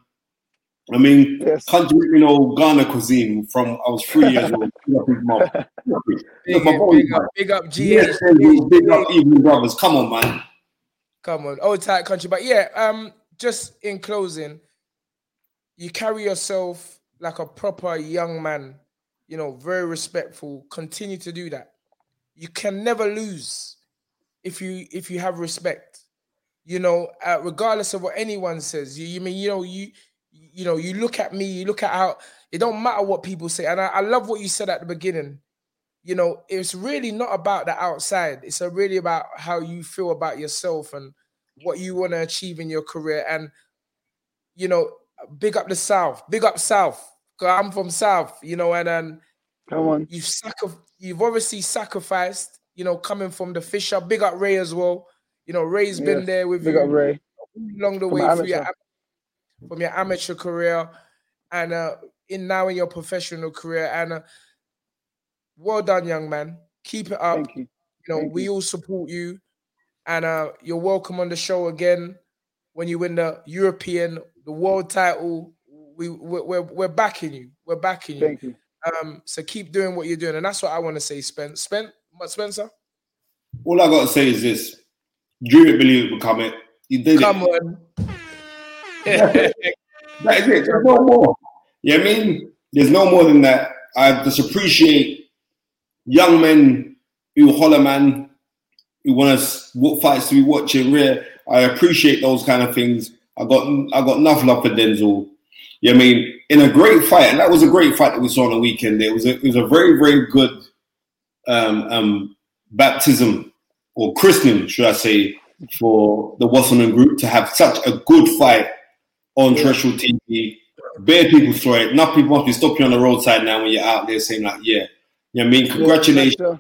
I mean, Yes. country, you know, Ghana cuisine from I was three years old. Big up his big, my boy, big up, man. big up, GH. Yes, Denzel, big up, evening brothers. Come on, man. Come on, old tight country. But yeah, um, just in closing, you carry yourself like a proper young man, you know, very respectful. Continue to do that. You can never lose if you if you have respect. You know, uh, regardless of what anyone says, you, you mean you know you you know you look at me, you look at how it don't matter what people say, and I, I love what you said at the beginning. You know, it's really not about the outside; it's really about how you feel about yourself and what you want to achieve in your career. And you know, big up the South, big up South. I'm from South, you know, and and Come on. you've sacri- you've obviously sacrificed, you know, coming from the Fisher. Big up Ray as well. You know, Ray's been there with Big you up Ray. along the From way through your, from your amateur career and uh in now in your professional career. And uh, well done, young man. Keep it up. Thank you. You know, Thank we you. all support you, and uh, you're welcome on the show again when you win the European, the world title. We we're we're, we're backing you. We're backing you. Thank you. Um, so keep doing what you're doing, and that's what I want to say, Spence. Spence, Spencer, All I gotta say is this: dream it, believe it, become it. You did come it. on. That is it. There's no more. You know I mean? There's no more than that. I just appreciate young men who holler man, who want us what fights to be watching rare. I appreciate those kind of things. I got I got enough love for Denzel. You know I mean? In a great fight, and that was a great fight that we saw on the weekend. It was a, it was a very very good um, um, baptism or christening, should I say, for the Wasserman group to have such a good fight on terrestrial TV. Bare people saw it. Enough people must be stopping you on the roadside now when you're out there saying like, yeah. You know I mean? Congratulations Yeah,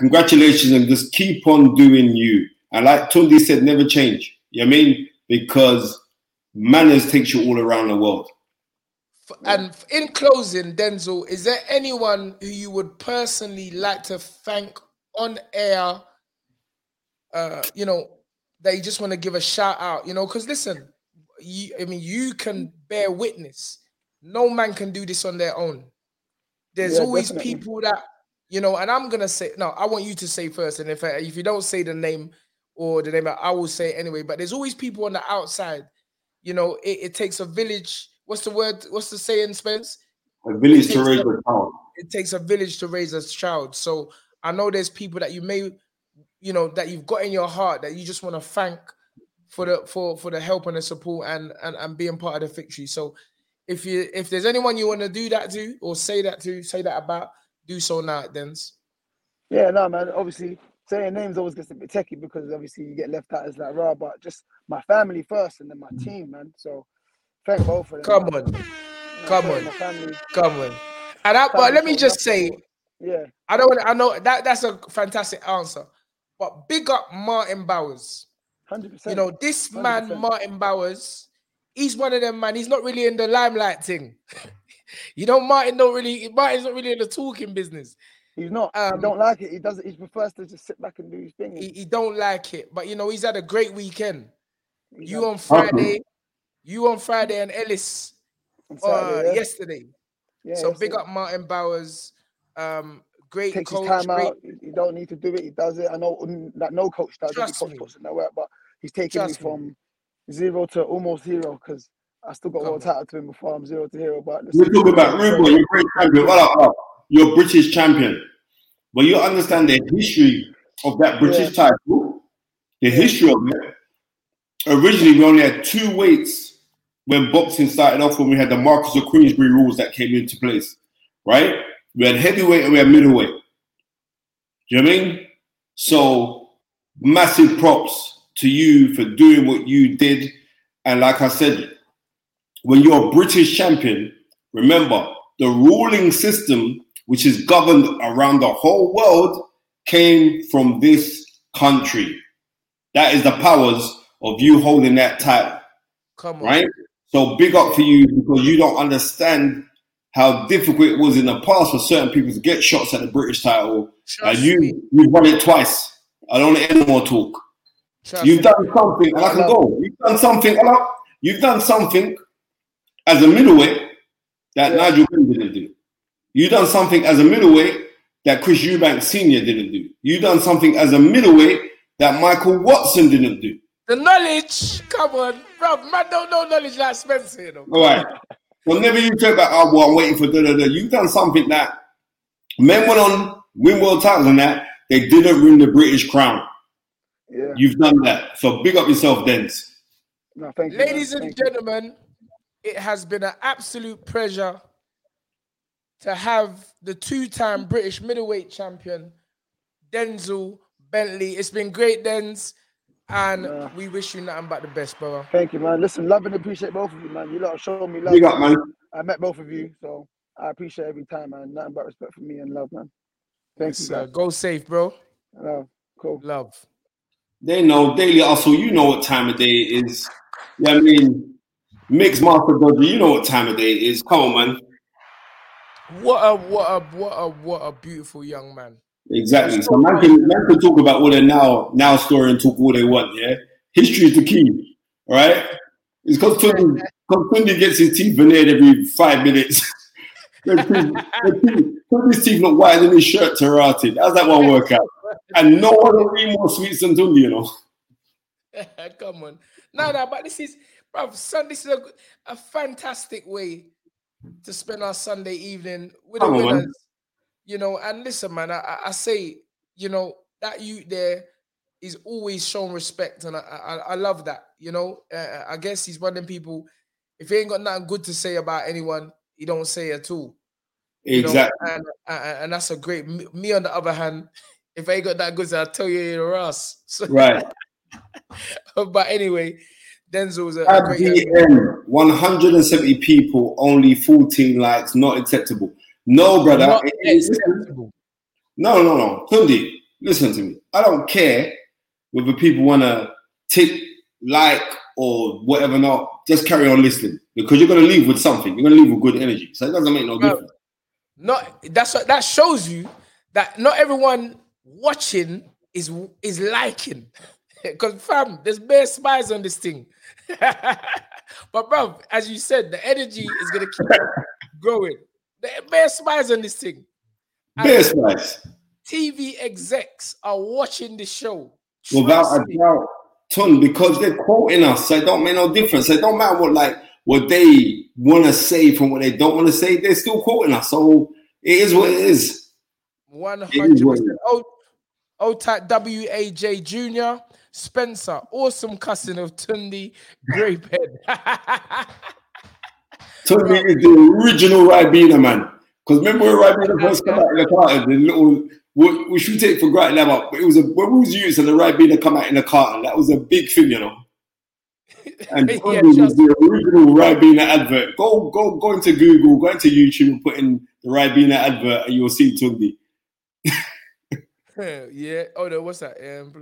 congratulations and just keep on doing you. And like Tunde said, never change. You know what I mean? Because manners takes you all around the world. And in closing, Denzel, is there anyone who you would personally like to thank on air? Uh, you know, that you just want to give a shout out, you know, because listen, you, I mean, you can bear witness. No man can do this on their own. There's Yeah, always definitely. people that, you know, and I'm gonna say no. I want you to say first, and if I, if you don't say the name or the name, I will say it anyway. But there's always people on the outside. You know, it, it takes a village. What's the word? What's the saying, Spence? A village to raise a- a child. it takes a village to raise a child. So I know there's people that you may, you know, that you've got in your heart that you just want to thank for the for for the help and the support and and and being part of the victory. So if you if there's anyone you want to do that to or say that to, say that about, do so now, Dens. Yeah, no, man. Obviously, saying names always gets a bit techy because obviously you get left out as like raw, but just my family first and then my team, man. So thank both of them. Come man. on, You know, come on. Family. come on. And I, but let me just say. Yeah, I don't. wanna- I know that that's a fantastic answer, but big up Martin Bowers. hundred percent. You know, this man, 100%. Martin Bowers, he's one of them, man. He's not really in the limelight thing. you know, Martin don't really, Martin's not really in the talking business. he's not. um, he don't like it. He doesn't. He prefers to just sit back and do his thing. He, he don't like it, but you know, he's had a great weekend. He's You on Friday, you on Friday and Ellis on uh, yeah. yesterday. Yeah, so big it. up Martin Bowers. Um, great takes coach. his time great- out. He he don't need to do it. He does it. I know that no coach does. Trust coach me. puts in work, but he's taking Trust me me. from zero to almost zero because I still got Come world title to him before I'm zero to hero. But We're talking about Rubo, you're a great champion. Well, up, up. You're British champion. But you understand the history of that British title, the history of it. Originally, we only had two weights when boxing started off when we had the Marquess of Queensberry rules that came into place, right? We had heavyweight and we had middleweight. Do you know what I mean? So, massive props to you for doing what you did. And like I said, when you're a British champion, remember the ruling system, which is governed around the whole world, came from this country. That is the powers of you holding that title, Come on. right? So big up for you because you don't understand how difficult it was in the past for certain people to get shots at the British title, Trust and you me. you've won it twice. I don't want any more talk. Trust You've done something, and I can go. You've done something. You've done something as a middleweight that Yeah. Nigel Benn didn't do. You've done something as a middleweight that Chris Eubank Senior didn't do. You've done something as a middleweight that Michael Watson didn't do. The knowledge, come on, bro. Man, don't know knowledge like Spencer, you know. All right. Whenever you talk about, oh, well, I'm waiting for da da da, you've done something that men went on win world titles and that they didn't win the British crown. Yeah. You've done that. So big up yourself, Dens. No, thank you. Ladies and Thank you. Gentlemen, it has been an absolute pleasure to have the two-time British middleweight champion, Denzel Bentley. It's been great, Dens, and Yeah. we wish you nothing but the best, brother. Thank you, man. Listen, love and appreciate both of you, man. You lot have shown me love. Big up, man. I met both of you, so I appreciate every time, man. Nothing but respect for me and love, man. Thank you, So guys. go safe, bro. Love. Cool. Love. They know daily hustle. You know what time of day it is. Yeah, I mean, mixed master dodger. You know what time of day it is. Come on, man. What a what a what a what a beautiful young man. Exactly. So man can, man can talk about all their now now story and talk all they want. Yeah, history is the key. All right. It's because Tunde, because Tunde gets his teeth veneered every five minutes. Their teeth- teeth- Tunde's teeth look whiter than his shirt to rotted. How's that one work out? And no one will eat more sweets than Tunde, you know. Come on. No, no, but this is, bro, son, this is a, a fantastic way to spend our Sunday evening with the on, winners. You know, and listen, man, I, I- say, you know, that youth there is always shown respect, and I, I, I love that. You know, uh, uh, I guess he's one of them people. If he ain't got nothing good to say about anyone, he don't say at all. you know, Exactly. and, and and that's a great. Me, me, on the other hand, if I ain't got that good, I'll tell you your ass. So, Right. but anyway, Denzel was a, a great. young- 170 people, only 14 likes, not acceptable. No, brother. Not It- it- acceptable. No, no, no. Tunde, listen to me. I don't care whether people want to tick, like, or whatever not. Just carry on listening because you're going to leave with something. You're going to leave with good energy. So it doesn't make no Bro, difference. Not that's what that shows you that not everyone watching is is liking. Because fam, there's bare spies on this thing. but bro, as you said, the energy is gonna keep growing. The are smiles on this thing. Best nice. TV execs are watching the show. Without Trust a doubt. Ton, because they're quoting us. So it don't make no difference. It don't matter what like what they want to say from what they don't want to say. They're still quoting us. So it is what it is. One hundred percent. Oh, oh, type W A J Junior Spencer. Awesome cousin of Tunde Grapehead. Tony is the original Ribena man. Because remember when Ribena first come out in the carton, the little we, we should take for granted now, but it was a when we was used and the Ribena come out in the carton, that was a big thing, you know. And Yeah, was the original Ribena advert. Go go go into Google, go into YouTube and put in the Ribena advert and you'll see Tunde. yeah. Oh no, what's that? Um,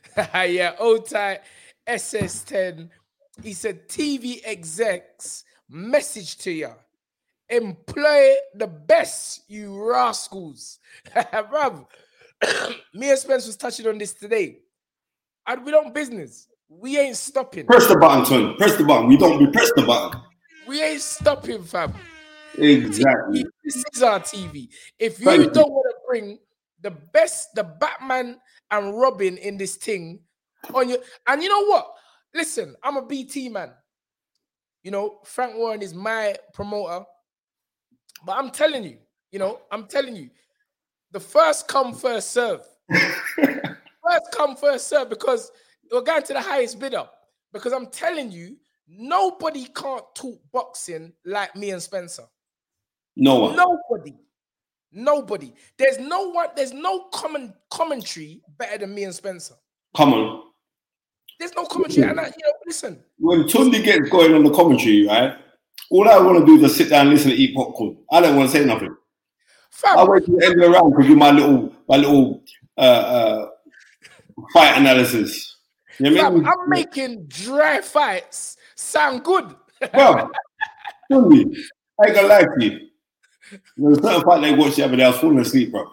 yeah, old type SS10. He said TV execs message to you. Employ the best, you rascals. Bruv, me and Spence was touching on this today. And we don't business. We ain't stopping. Press the button, Tony. Press the button. We don't we press the button. We ain't stopping, fam. Exactly. This is our TV. If you Thank you. don't want to bring the best, the Batman and Robin in this thing on you. and you know what? Listen, I'm a BT man. You know, Frank Warren is my promoter, but I'm telling you, you know, I'm telling you, the first come, first serve. first come, first serve, because we're going to the highest bidder. Because I'm telling you, nobody can't talk boxing like me and Spencer. No one. Nobody. Nobody. There's no one, there's no common commentary better than me and Spencer. Come on. There's no commentary. And I, you know, listen, when Tunde gets going on the commentary, right? All I want to do is just sit down and listen to eat popcorn. I don't want to say nothing. fam, I wait to the end of the round to do my little my little uh, uh, fight analysis. You know what I mean? I'm making dry fights sound good. Well, Tunde, I ain't gonna lie to you. There's a certain fight they watched the other day, I was falling asleep, bro.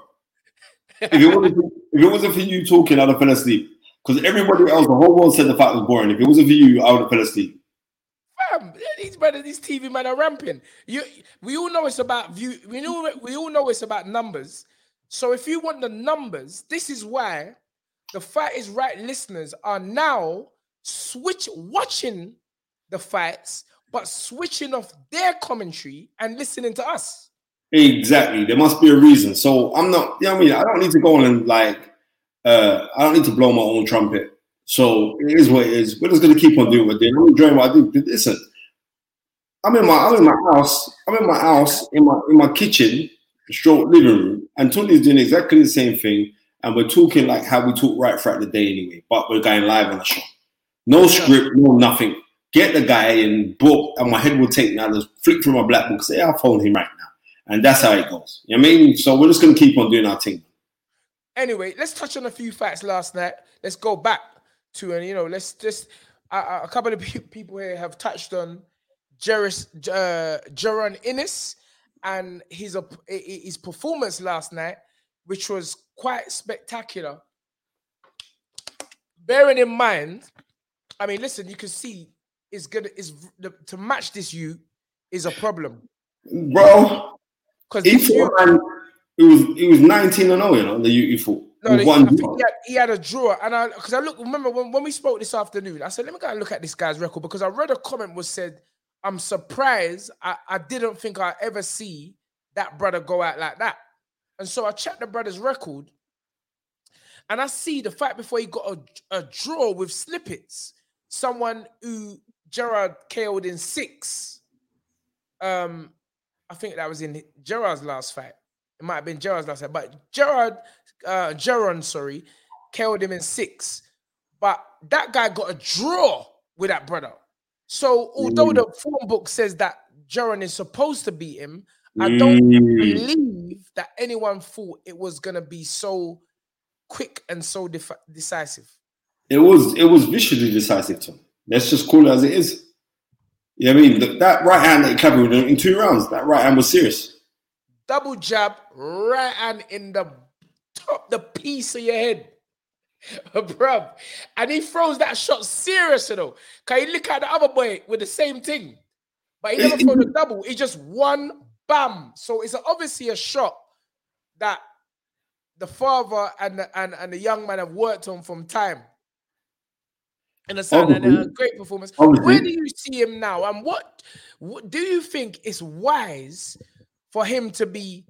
If it wasn't for, if it wasn't for you talking, I'd have fell asleep. Because everybody else, the whole world said the fight was boring. If it wasn't for you, I would have fell asleep. These brothers, these TV men are ramping. You, we all know it's about view. We know we all know it's about numbers. So if you want the numbers, this is why the fight is right. Listeners are now switch watching the fights, but switching off their commentary and listening to us. Exactly. There must be a reason. So I'm not, you know what I mean? I don't need to go on and like Uh, I don't need to blow my own trumpet. So it is what it is. We're just gonna keep on doing what we're doing. I'm enjoying what I do. Listen, I'm in my I'm in my house. I'm in my house in my in my kitchen, stroke living room, and Tony's doing exactly the same thing. And we're talking like how we talk right throughout the day anyway. But we're going live on the show. No script, no nothing. Get the guy in book, and my head will take now. Just flick through my black book, say I'll phone him right and that's how it goes. You know what I mean? So we're just gonna keep on doing our thing. Anyway, let's touch on a few facts last night. Let's go back to and you know, let's just uh, a couple of people here have touched on Jerris, uh, Jaron Ennis and his i- his performance last night, which was quite spectacular. Bearing in mind, I mean, listen, you can see is gonna is to match this you is a problem Bro, because he fought, man, it was it was 19 and 0, you know, the you fought. No, with one I think draw. he, had, he had a draw, and I because I look remember when, when we spoke this afternoon, I said let me go and look at this guy's record because I read a comment was said I'm surprised I, I didn't think I ever see that brother go out like that, and so I checked the brother's record, and I see the fight before he got a, a draw with Lipinets, someone who Gerard KO'd in six. Um, I think that was in Gerard's last fight. It might have been Gerard's last fight, but Gerard, uh, Jaron, sorry, KO'd him in six. But that guy got a draw with that brother. So although the form book says that Geron is supposed to beat him, I don't Mm. believe that anyone thought it was gonna be so quick and so def- decisive. It was it was viciously decisive, Tom. Let's just call it as it is. Yeah, I mean th- that right hand that he covered in two rounds. That right hand was serious. Double jab, right hand in the top, the piece of your head. Bruv. And he throws that shot serious, you know. Can you look at the other boy with the same thing? But he never throw the double. He just one bam. So it's obviously a shot that the father and the, and, and the young man have worked on from time. And a son and a great performance. Obviously. Where do you see him now? And what, what do you think is wise for him to be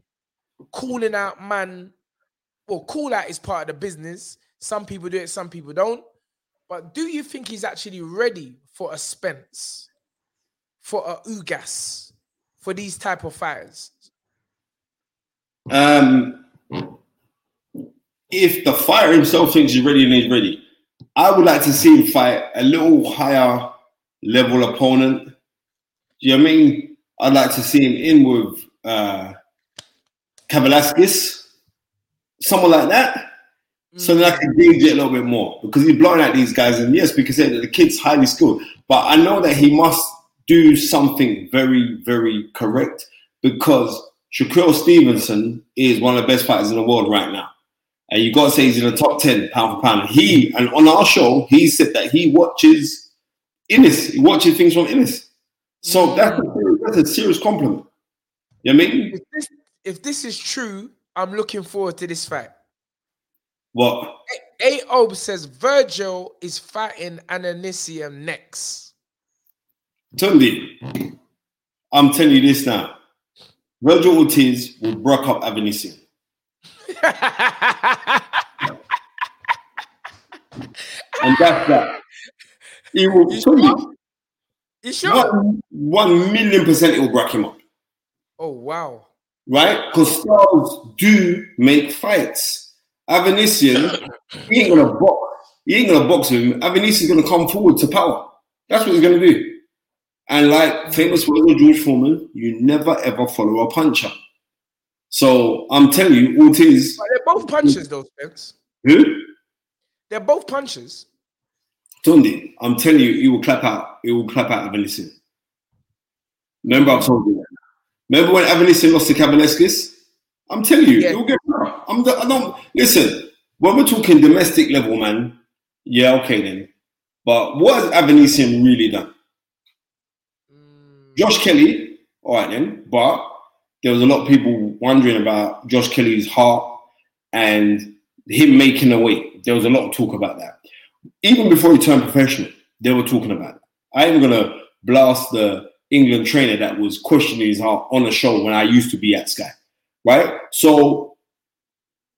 calling out man? Well, call out is part of the business. Some people do it, some people don't. But do you think he's actually ready for a Spence, for a Ugas, for these type of fighters? Um, if the fighter himself thinks he's ready and he's ready, I would like to see him fight a little higher level opponent. Do you know what I mean? I'd like to see him in with uh Kavaliauskas, someone like that. So then I can gauge it a little bit more because he's blowing out these guys, and yes, we can say that the kid's highly skilled, but I know that he must do something very, very correct because Shakur Stevenson is one of the best fighters in the world right now. And you got to say he's in the top 10 pound for pound. He, and on our show, he said that he watches Ennis, he watches things from Ennis. So mm. that's, a, that's a serious compliment. You know what I mean? If this, if this is true, I'm looking forward to this fight. What? A Ob says Vergil is fighting Avanesyan next. Tunde, I'm telling you this now. Vergil Ortiz will break up Avanesyan. And that's that. He will You sure? you, sure? one, one million percent it will break him up. Oh wow. right? Because stars do make fights. Avanesyan, he ain't gonna box. He ain't gonna box with him. Avanesyan's gonna come forward to power. That's what he's gonna do. And like mm. famous words of George Foreman, you never ever follow a puncher. So I'm telling you, Ortiz, But they're both punches, though, Spence. who? They're both punches. Tunde, I'm telling you, he will clap out. He will clap out Avanesyan. Remember, I've told you that. Remember when Avanesyan lost to Kavaliauskas? I'm telling you, Yeah. he'll get. I'm the, I don't listen. When we're talking domestic level, man, yeah, okay then. But what has Avanesyan really done? Mm. Josh Kelly, all right then, but there was a lot of people wondering about Josh Kelly's heart and him making a weight. There was a lot of talk about that. Even before he turned professional, they were talking about it. I am gonna blast the England trainer that was questioning his heart on the show when I used to be at Sky. Right? So,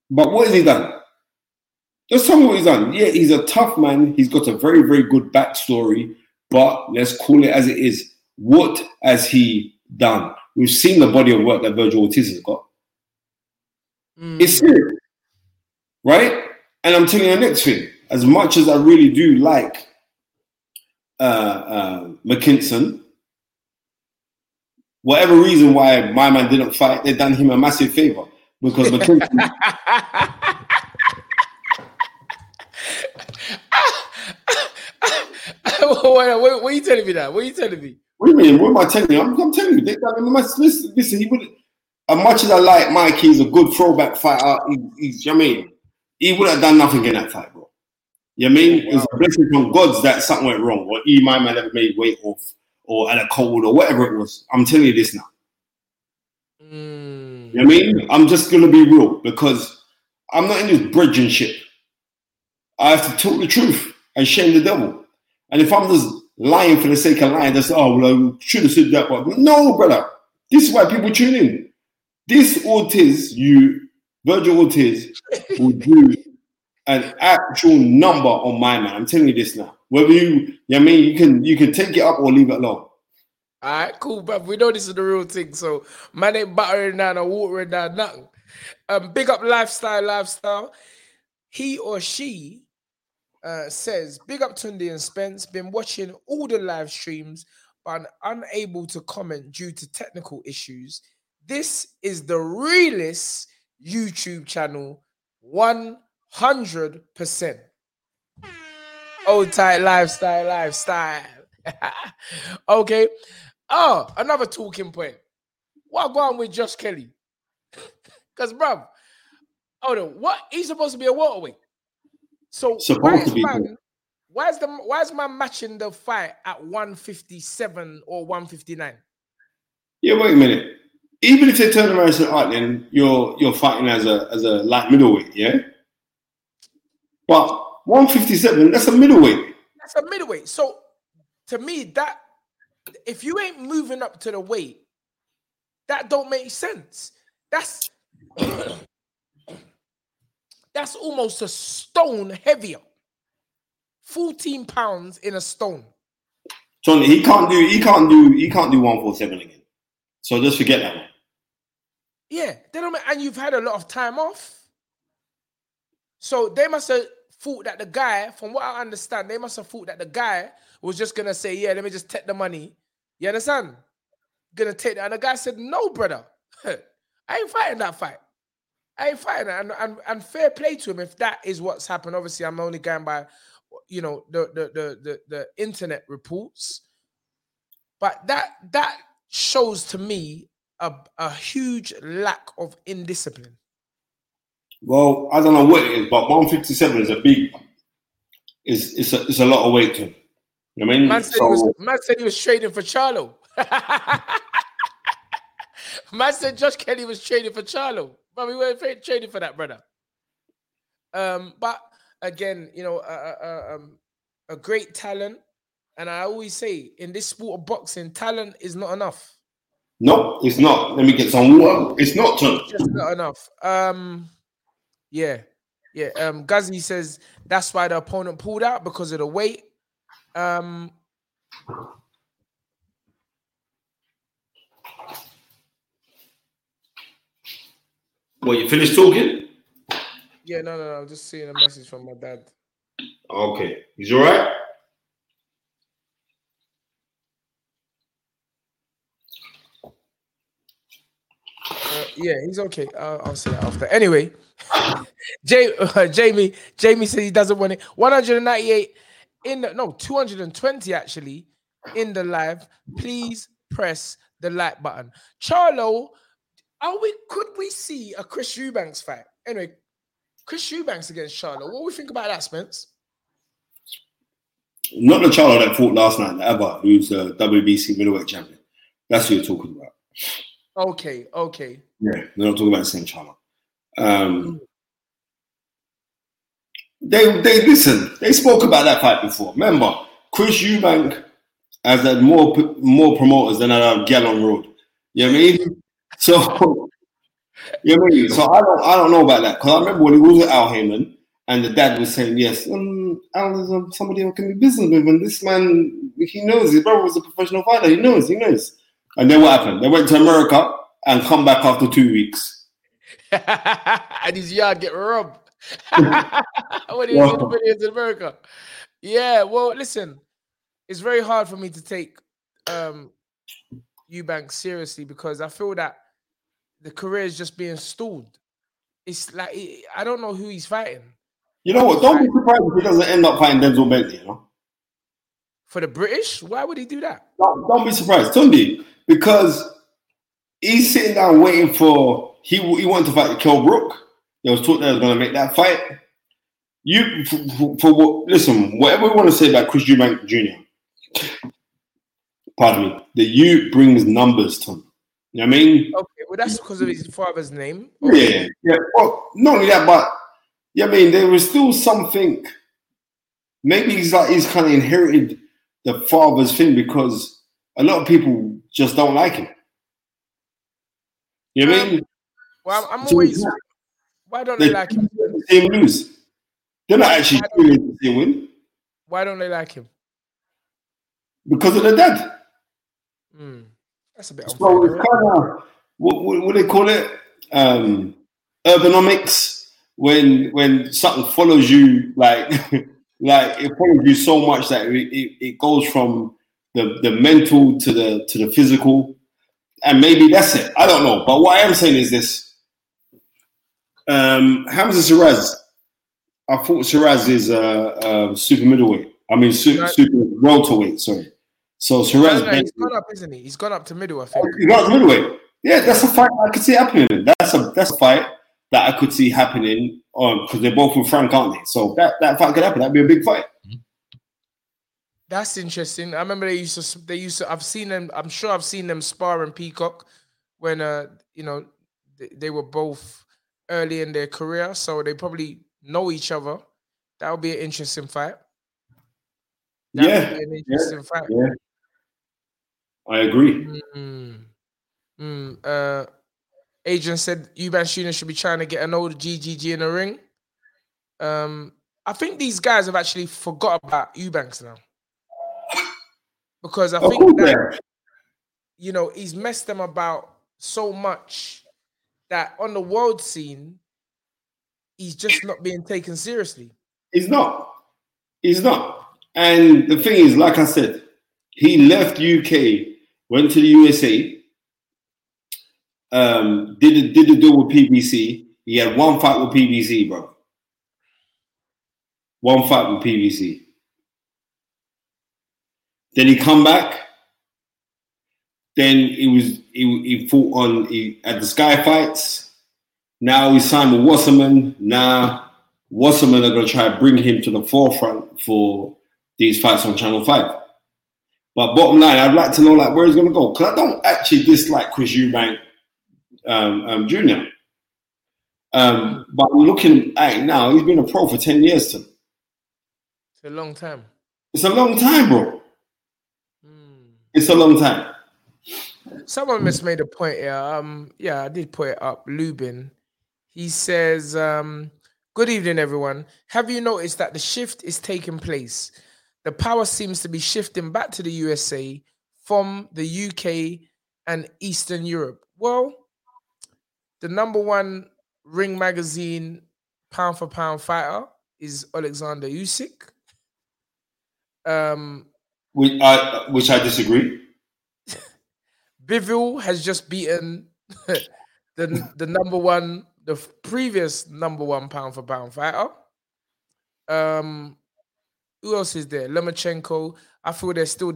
but what has he done? Just tell me what he's done. Yeah, he's a tough man. He's got a very, very good backstory. But let's call it as it is. What has he done? We've seen the body of work that Vergil Ortiz has got. It's serious, right? And I'm telling you the next thing. As much as I really do like uh, uh, McKinson, whatever reason why my man didn't fight, they done him a massive favor because McKinson. what, what, what are you telling me that? What are you telling me? What do you mean? What am I telling you? I'm, I'm telling you. They, I mean, listen, listen, he would. As much as I like Mike, he's a good throwback fighter. He, he's, you know what I mean, he would have done nothing in that fight, bro. You know what I mean? It was a blessing from God's that something went wrong, or he, might have never made weight off, or had a cold, or whatever it was. I'm telling you this now. Mm. You know what I mean? I'm just gonna be real because I'm not in this bridging shit. I have to talk the truth and shame the devil. And if I'm just lying for the sake of lying, that's oh well, I should have said that. But no, brother, this is why people tune in. This Ortiz, you Vergil Ortiz, will do an actual number on my man. I'm telling you this now. Whether you, you know I mean, you can you can take it up or leave it alone. All right, cool, but we know this is the real thing. So man ain't buttering down or watering down nothing. Um, big up lifestyle, lifestyle. He or she uh, says, big up Tunde and Spence. Been watching all the live streams, but unable to comment due to technical issues. This is the realest YouTube channel, 100%. Old tight lifestyle, lifestyle. okay. Oh, another talking point. What going with Josh Kelly? Because, bruv, hold on. What he's supposed to be a welterweight. So Supposed why to is be, man, why is the why is man matching the fight at 157 or 159? Yeah, wait a minute. Even if they turn around and say, "All right, then you're you're fighting as a as a light middleweight," yeah. But 157, that's a middleweight. That's a middleweight. So to me, that if you ain't moving up to the weight, that don't make sense. That's that's almost a stone heavier. 14 pounds in a stone. Tony, he can't do he can't do he can't do 147 again. So just forget that one. Yeah, they don't and you've had a lot of time off. So they must have thought that the guy, from what I understand, they must have thought that the guy was just gonna say, Yeah, let me just take the money. You understand? Gonna take that. And the guy said, No, brother. I ain't fighting that fight. I ain't fighting. And, and, and fair play to him if that is what's happened. Obviously, I'm only going by you know the the the the, the internet reports. But that that shows to me a, a huge lack of indiscipline. Well, I don't know what it is, but 157 is a big is it's a it's a lot of weight to. You know what I mean? Man said, So- was, man said he was trading for Charlo. man said Josh Kelly was trading for Charlo. But we weren't tra- trading for that, brother. Um, but again, you know, uh, uh, um, a great talent. And I always say in this sport of boxing, talent is not enough. no, it's not. Let me get some water. It's not. Just not enough. Um, yeah, yeah. Um, Ghazi says that's why the opponent pulled out because of the weight. Um, Well, you finished talking? yeah, no, no, no. I'm just seeing a message from my dad. Okay. He's all right? Uh, yeah, he's okay. I'll, I'll say that after. Anyway, Jay, uh, Jamie, Jamie said he doesn't want it. 198 in the no 220 actually in the live. Please press the like button. Charlo, are we? Could we see a Chris Eubanks fight? Anyway, Chris Eubanks against Charlo. What do we think about that, Spence? Not the child that fought last night, ever, who's the WBC middleweight champion. That's who you're talking about. Okay, okay. Yeah, they're not talking about the same channel. Um, they they listen. They spoke about that fight before. Remember, Chris Eubank has had more more promoters than at Gallon Road. You know what I mean? So you know what I mean? So I don't I don't know about that because I remember when he was at Al Haymon and the dad was saying, "Yes, um, Al is um, somebody I can do business with, and this man, he knows his brother was a professional fighter. He knows, he knows." And then what happened? They went to America and come back after two weeks. and his yard get robbed. when he was in the Wow. videos in America. Yeah, well, listen, it's very hard for me to take um Eubank seriously because I feel that the career is just being stalled. It's like I- don't know who he's fighting You know what? Don't be surprised if he doesn't end up fighting Denzel Bentley. You know, for the British. Why would he do that? don't, don't be surprised, Tunde, because he's sitting down waiting for he he wanted to fight Kell Brook. There was talk that he was going to make that fight. You for, for, for what? Listen, whatever we want to say about Chris Eubank Jr. Pardon me. The U brings numbers to him. You know what I mean? Okay, well that's because of his father's name. Yeah, yeah. Well, not only that, but yeah, I mean, there was still something. Maybe he's like he's kind of inherited the father's thing because a lot of people just don't like him. You know what I mean? Well, I'm, I'm So always. Why don't They they like him? see him lose. They're not actually tuning to see him win Why don't they like him? because of the dad. Hmm. That's a bit So it's kind of what, what, what do they call it? Um, urbanomics. When when something follows you, like like it follows you so much that it, it, it goes from the, the mental to the to the physical, and maybe that's it. I don't know, but what I am saying is this: um, Hamza Shiraz. I thought Shiraz is uh, uh, super middleweight. I mean, super, super welterweight. Sorry. So No, Shiraz. no, he's gone up, isn't he? He's gone up to middle, I think. You got middleweight. Yeah, that's a fight I could see happening. That's a that's a fight that I could see happening on because they're both from Frank, aren't they? So that, that fight could happen. That'd be a big fight. That's interesting. I remember they used to. They used to. I've seen them. I'm sure I've seen them spar in Peacock when uh you know they, they were both early in their career, so they probably know each other. That would be an interesting fight. That yeah, would be an yeah, interesting fight. yeah. I agree. Mm. Mm. Uh, Adrian said Eubank Junior should be trying to get an old GGG in the ring. Um, I think these guys have actually forgot about Eubanks now. Because I think that, you know, he's messed them about so much that on the world scene, he's just not being taken seriously. He's not. He's not. And the thing is, like I said, he left UK, went to the USA, um, did a, did a deal with PBC. He had one fight with PBC, bro. One fight with PBC. Then he come back. Then he was he, he fought on he, at the Sky Fights. Now he's signed with Wasserman. Now Wasserman are to try to bring him to the forefront for these fights on Channel Five. But bottom line, I'd like to know like where he's going to go because I don't actually dislike Chris Eubank um, um, Jr. Um, but looking at it now, he's been a pro for ten years. To It's a long time. it's a long time, bro. It's a long time. Someone just made a point here. Um, yeah, I did put it up. Lubin. He says, um, Good evening, everyone. Have you noticed that the shift is taking place? The power seems to be shifting back to the USA from the UK and Eastern Europe. Well, the number one ring magazine pound for pound fighter is Alexander Usyk. Um, Which I, which I disagree. Bivol has just beaten the the number one, the previous number one pound for pound fighter. Um, who else is there? Lomachenko. I feel there's still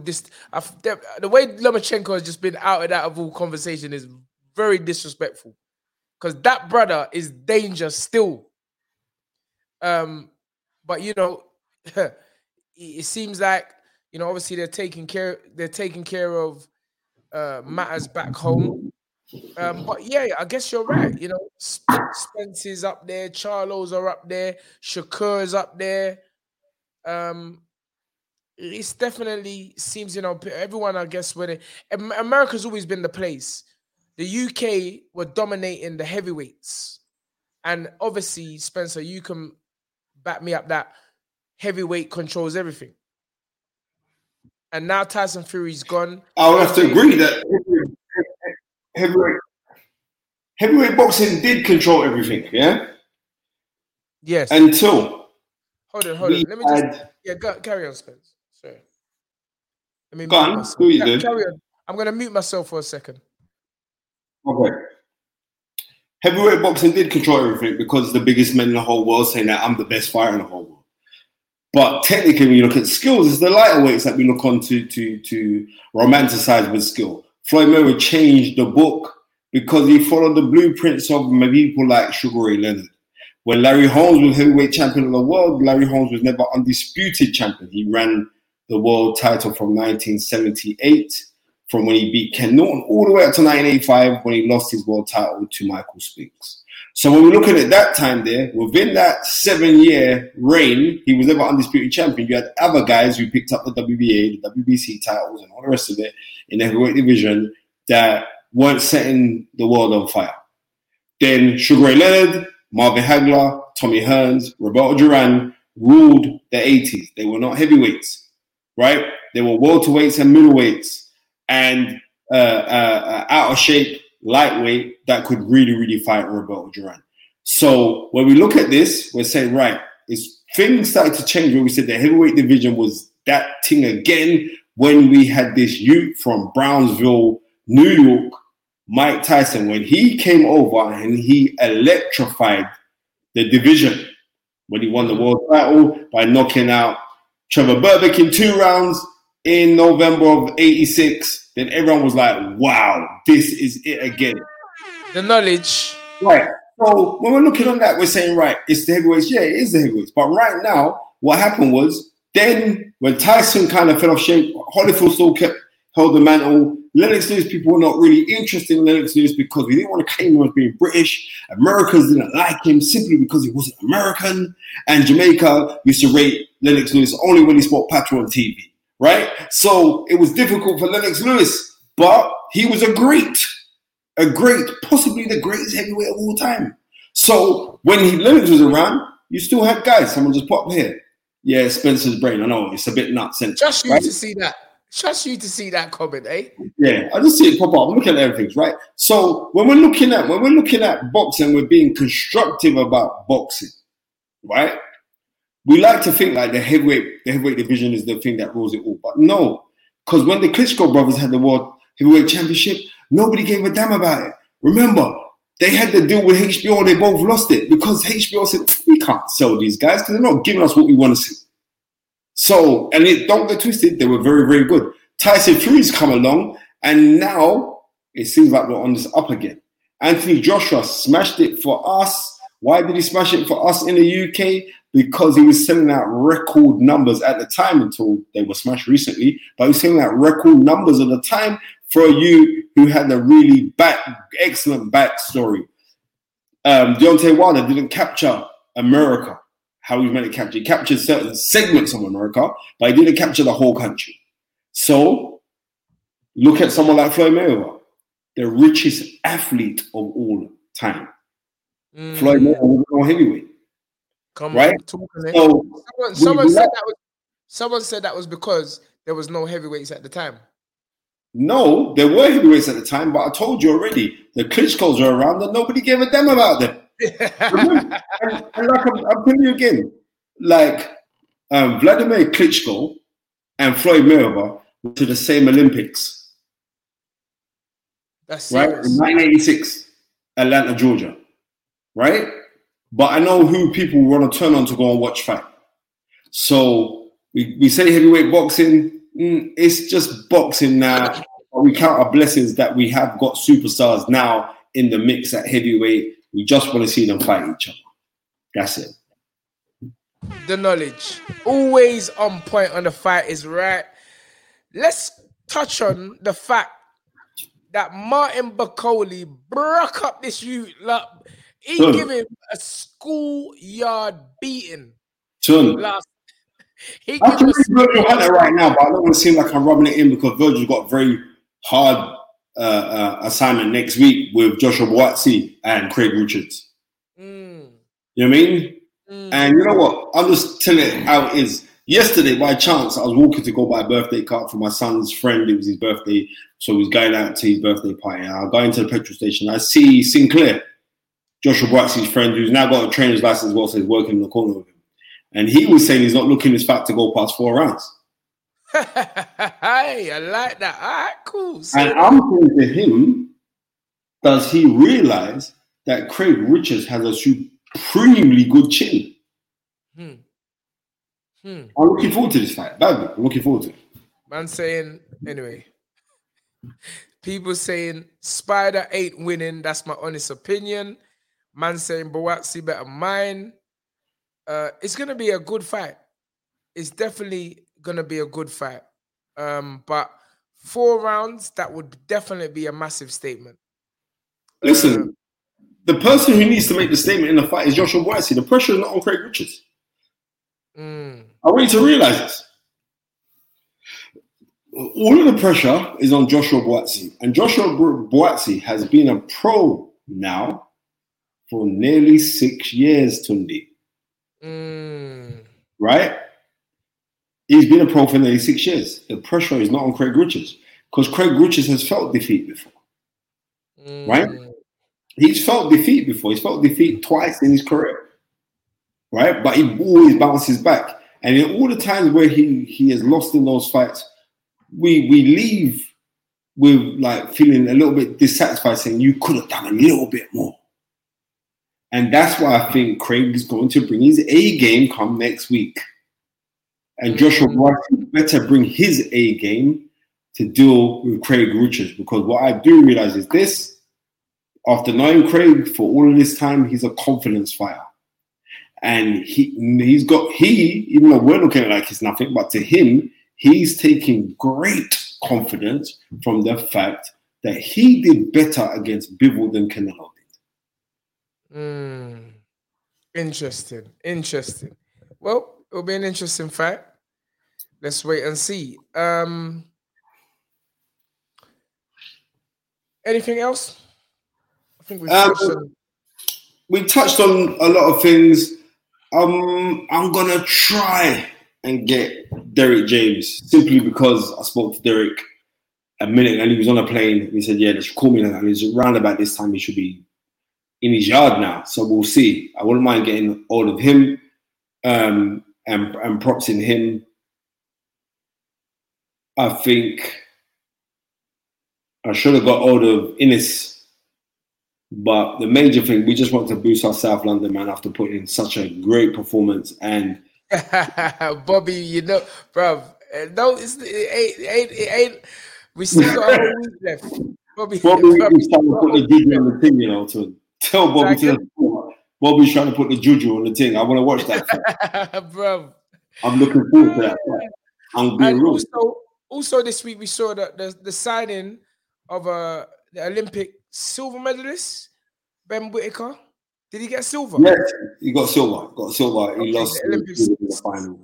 f- the, way Lomachenko has just been out and out of all conversation is very disrespectful. Because that brother is danger still. Um, but you know, it seems like you know, obviously they're taking care. They're taking care of uh, matters back home. Um, but yeah, I guess you're right. You know, Sp- Spence is up there, Charlos are up there, Shakur's up there. Um, it's definitely seems you know everyone. I guess when it, America's always been the place. The UK were dominating the heavyweights, and obviously Spencer, you can back me up that heavyweight controls everything. And now Tyson Fury's gone. I would have to agree that heavyweight, heavyweight boxing did control everything, yeah? Yes. Until hold on, hold on. Let me just had- yeah, go, carry on, Spence. Sorry. Let me Go mute on, myself. you Ca- Carry on. I'm gonna mute myself for a second. Okay. Heavyweight boxing did control everything because the biggest men in the whole world saying that I'm the best fighter in the whole world. But technically, when you look at skills, it's the lighter weights that we look on to to to romanticize with skill. Floyd Mayweather changed the book because he followed the blueprints of people like Sugar Ray Leonard. When Larry Holmes was heavyweight champion of the world, Larry Holmes was never undisputed champion. He ran the world title from 1978 from when he beat Ken Norton all the way up to 1985 when he lost his world title to Michael Spinks. So when we're looking at that time there, within that seven-year reign, he was never undisputed champion. You had other guys who picked up the WBA, the WBC titles, and all the rest of it in the heavyweight division that weren't setting the world on fire. Then Sugar Ray Leonard, Marvin Hagler, Tommy Hearns, Roberto Duran ruled the 80s. They were not heavyweights, right? They were welterweights and middleweights and uh, uh, uh, out of shape lightweight that could really, really fight Roberto Duran. So when we look at this, we're saying, right, it's things started to change when we said the heavyweight division was that thing again when we had this youth from Brownsville, New York, Mike Tyson, when he came over and he electrified the division when he won the world title by knocking out Trevor Berbick in two rounds in November of 86, then everyone was like, wow, this is it again. The knowledge. Right. So when we're looking on that, we're saying, right, it's the heavyweights. Yeah, it is the heavyweights. But right now, what happened was then when Tyson kind of fell off shape, Holyfield still kept held the mantle. Lennox Lewis, people were not really interested in Lennox Lewis because we didn't want to claim him as being British. Americans didn't like him simply because he wasn't American. And Jamaica used to rate Lennox Lewis only when he spoke patois on TV, right? So it was difficult for Lennox Lewis, but he was a great, a great, possibly the greatest heavyweight of all time. So when he Lennox was around, you still had guys. Someone just popped here. Yeah, Spencer's brain. I know it's a bit nuts. Just you right? to see that. Just you to see that comment, eh? Yeah, I just see it pop up. I'm looking at everything, right? So when we're looking at when we're looking at boxing, we're being constructive about boxing, right? We like to think like the heavyweight, the heavyweight division is the thing that rules it all, but no, because when the Klitschko brothers had the world heavyweight championship, nobody gave a damn about it. Remember, they had to deal with HBO, they both lost it because HBO said we can't sell these guys because they're not giving us what we want to see. So, and it, don't get twisted, they were very, very good. Tyson Fury's come along, and now it seems like we're on this up again. Anthony Joshua smashed it for us. Why did he smash it for us in the UK? Because he was selling out record numbers at the time until they were smashed recently, but he was selling out record numbers at the time for you who had a really back, excellent backstory. Um, Deontay Wilder didn't capture America how he meant to capture. He captured certain segments of America, but he didn't capture the whole country. So look at someone like Floyd Mayweather, the richest athlete of all time. Mm, Floyd Mayweather was no heavyweight. come right? on? So someone, someone said that was someone said that was because there was no heavyweights at the time. no, there were heavyweights at the time, but I told you already, the Klitschko's are around and nobody gave a damn about them. Remember? and, and like I'm, I'm telling you again, like um, Vladimir Klitschko and Floyd Mayweather were to the same Olympics, That's right? serious. In 1986, Atlanta, Georgia, right? But I know who people want to turn on to go and watch fight. So we, we say heavyweight boxing, mm, it's just boxing now. But we count our blessings that we have got superstars now in the mix at heavyweight. We just want to see them fight each other. That's it. the knowledge. Always on point on the fight is right. Let's touch on the fact that Martin Bakole broke up this youth. Like, he give him a schoolyard beating Son, last. He I can read Virgil Hunter right now, but I don't want to seem like I'm rubbing it in because Virgil's got very hard uh, uh, assignment next week with Joshua Buatsi and Craig Richards. Mm. You know what I mean? And you know what? I'm just telling it how it is. Yesterday, by chance, I was walking to go buy a birthday card for my son's friend. It was his birthday, so he was going out to his birthday party. I go into the petrol station. I see Sinclair, Joshua Buatsi's friend, who's now got a trainer's license, as well, so he's working in the corner with him. And he was saying he's not looking his fat to go past four rounds. hey, I like that. All right, cool. So- And I'm saying to him, does he realize that Craig Richards has a supremely good chin? Hmm. Hmm. I'm looking forward to this fight. Badly. I'm looking forward to it. Man saying anyway. People saying Spider ain't winning. That's my honest opinion. Man saying Buatsi better mine. Uh, it's gonna be a good fight. It's definitely gonna be a good fight. Um, but four rounds that would definitely be a massive statement. Listen, the person who needs to make the statement in the fight is Joshua Buatsi. The pressure is not on Craig Richards. Mm, I want you to realize this. All of the pressure is on Joshua Buatsi. And Joshua Buatsi has been a pro now for nearly six years, Tunde. mm, Right? He's been a pro for nearly six years. The pressure is not on Craig Richards because Craig Richards has felt defeat before. mm. Right? He's felt defeat before. He's felt defeat twice in his career. Right? But he always bounces back. And in all the times where he, he has lost in those fights, we we leave with like feeling a little bit dissatisfied, saying you could have done a little bit more. And that's why I think Craig is going to bring his A game come next week. And Joshua Buatsi better bring his A game to deal with Craig Richards because what I do realize is this after knowing Craig for all of this time, he's a confidence fighter. And he he's got he, even though we're looking at it like it's nothing, but to him, he's taking great confidence from the fact that he did better against Bivol than Canelo did. Mm. Interesting. Interesting. Well, it'll be an interesting fight. Let's wait and see. Um anything else? I think we've Um, touched on we touched on a lot of things. Um, I'm gonna try and get Derek James simply because I spoke to Derek a minute and he was on a plane. He said, "Yeah, they should call me." And he's around about this time. He should be in his yard now. So we'll see. I wouldn't mind getting all of him um, and and props in him. I think I should have got hold of Innis but the major thing, we just want to boost our South London man after putting in such a great performance. And Bobby, you know, bro. Eh, no, it's, it ain't, it ain't, it ain't. We still got a whole week left. Bobby, Bobby Bobby, trying to put the juju on the thing, you know, to tell Bobby to Bobby's trying to put the juju on the thing. I want to watch that. bro. I'm looking forward to that. fight. I'm being real. also, also this week we saw the the, the signing of uh, the Olympic silver medalist Ben Whittaker. Did he get silver? Yes, he got silver. Got silver. He Okay, lost the in Olympics. the final.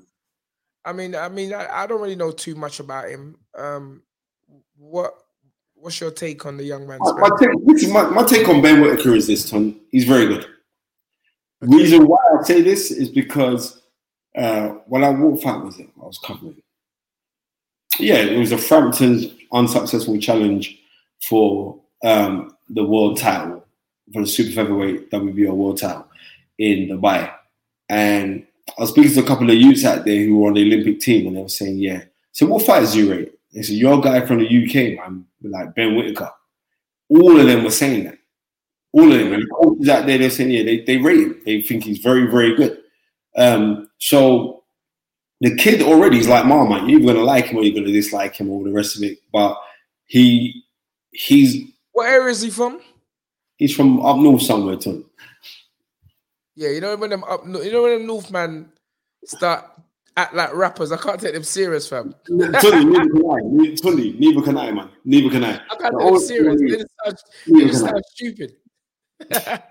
I mean, I mean, I, I don't really know too much about him. Um, what what's your take on the young man? My, my, take, my, my take on Ben Whittaker is this, Tom. He's very good. Reason why I say this is because uh, when I walked out with it, I was covering. Yeah, it was a Frampton's unsuccessful challenge for um, the world title, for the super featherweight WBO world title in Dubai. And I was speaking to a couple of youths out there who were on the Olympic team, and they were saying, "Yeah." So what fighters you rate? They said, "You're guy from the UK, man, like Ben Whittaker." All of them were saying that. All of them. And the coaches out there, they're saying, "Yeah, they, they rate him. They think he's very, very good." Um, so the kid already is like Marmite. You're either gonna like him or you're gonna dislike him, or the rest of it. But he he's What area is he from? he's from up north somewhere, too. Yeah, you know when them up, you know when them North man start act like rappers. I can't take them serious, fam. Tony, neither can I. Tony, neither can I, man. Neither can I. I can't take them serious. They just sound, they just sound stupid.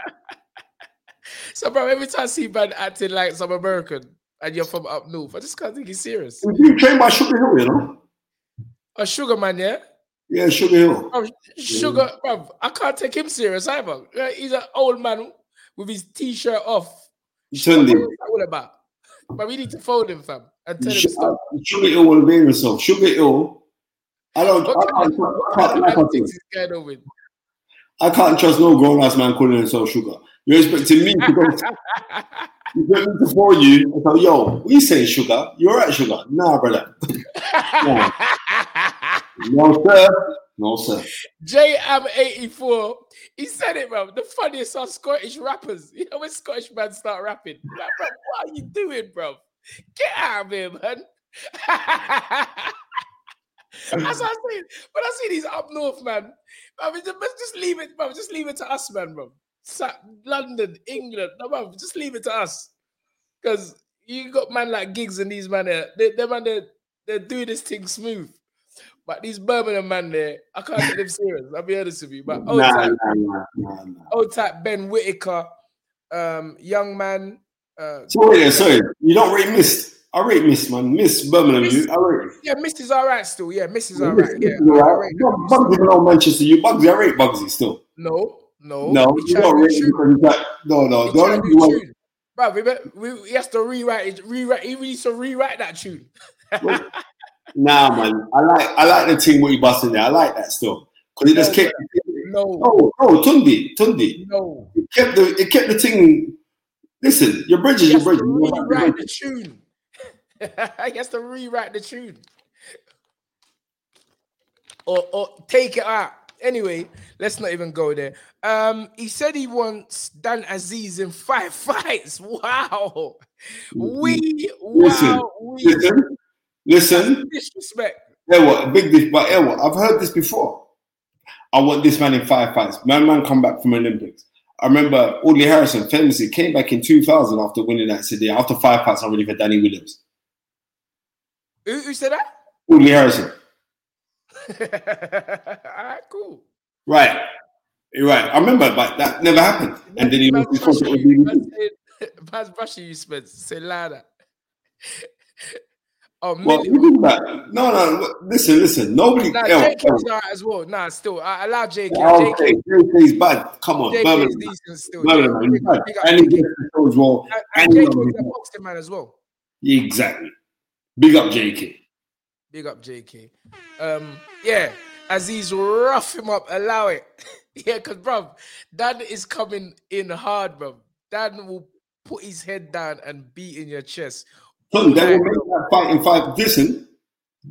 so, bro, every time I see man acting like some American and you're from up north, I just can't think he's serious. Being trained by Sugar Hill, you know? A sugar man, yeah. Yeah, Sugar Hill. Bro, sugar, bro, I can't take him serious either. He's an old man with his t-shirt off, Sunday. All about? But we need to fold him, fam, and tell him stop. Sugar Hill will behave himself. Sugar Hill. I don't. What I kind can't, of I I antics is going on with? I can't trust no grown ass man calling himself sugar. You're expecting me to go. you get me to phone you and say, "Yo, we say sugar. You're right, sugar." Nah, brother. no. no, sir. No, sir. JM84, he said it, bro. The funniest are Scottish rappers. You know when Scottish men start rapping? Like, bro, what are you doing, bro? Get out of here, man. That's what I say. When I see these up north, man, I mean, just, leave it, bro. Just leave it to us, man, bro. London, England, no, bro. Just leave it to us. Because you got man like gigs and these man there, they, they man, they, they do this thing smooth. But these Birmingham man there, I can't take them serious. I'll be honest with you. But old Nah, type, nah, nah. old type Ben Whittaker, um, young man. Uh, Sorry, sorry. You don't really Miss. I rate Miss, man. Miss Birmingham. Miss- You, I rate. yeah, Miss is all right still. Yeah, Miss is all Miss right. Yeah, is all right. rate Bugsy belong Manchester. You Bugsy. I rate Bugsy still. No, no, No, you don't rate because like, no, no. He The only tried to reason why- tune. Bro, we, we, he has to rewrite it. Rewrite. He needs to rewrite that tune. Nah, man. I like I like the team what he busting there. I like that still. Because it just kept no, Oh, oh, Tunde, Tunde. no. It kept the it kept the thing. Listen, your bridge is your bridge. You rewrite the tune. he has to rewrite the tune. Or, or take it out. Anyway, let's not even go there. Um, he said he wants Dan Azeez in five fights. Wow. We Listen, wow. We Listen, listen. disrespect. What big this, but what I've heard this before. I want this man in five fights. Man, man, come back from Olympics. I remember Audley Harrison famously came back in 2000 after winning that city. After five fights, I'm ready for Danny Williams. Who, who said that? Audley Harrison. All right, cool. Right. You're right. I remember, but that never happened. And then he was because it brushing you. was Man's brushing you, Spence. Say louder. oh, Well, Millie- you that. no, no. Listen, listen. Nobody. Nah, yo, JK's all right as well. Nah, still, I allow JK. Okay, JK, JK's bad. Come on, JK is decent still. Birmingham, JK, he's bad. And he gets the show well. And, And and he is a boxing man as well. Exactly. Big up JK. Big up JK. Um, yeah, Azeez rough him up, allow it. yeah, because bro, Dan is coming in hard, bro. Dan will put his head down and beat in your chest. Son, they will make that fight in five. Listen,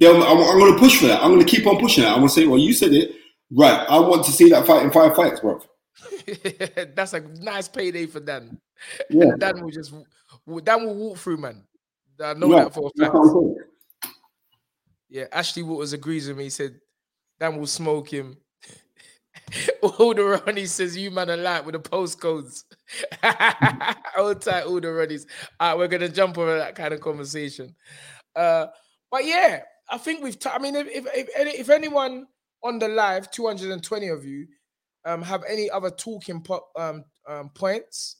I'm, I'm going to push for that. I'm going to keep on pushing that. I'm going to say, well, you said it. Right. I want to see that fight in five fights, bro. That's a nice payday for Dan. Yeah. Dan will just Dan will walk through, man. I know Yeah, that for a fact. Yeah, Ashley Waters agrees with me. He said Dan will smoke him. All the Ronnie says you man light with the postcodes. Tight, all the Ronnies. All right, we're gonna jump over that kind of conversation. Uh, but yeah, I think we've. T- I mean, if if if, any, if anyone on the live, two hundred and twenty of you, um, have any other talking po- um, um points,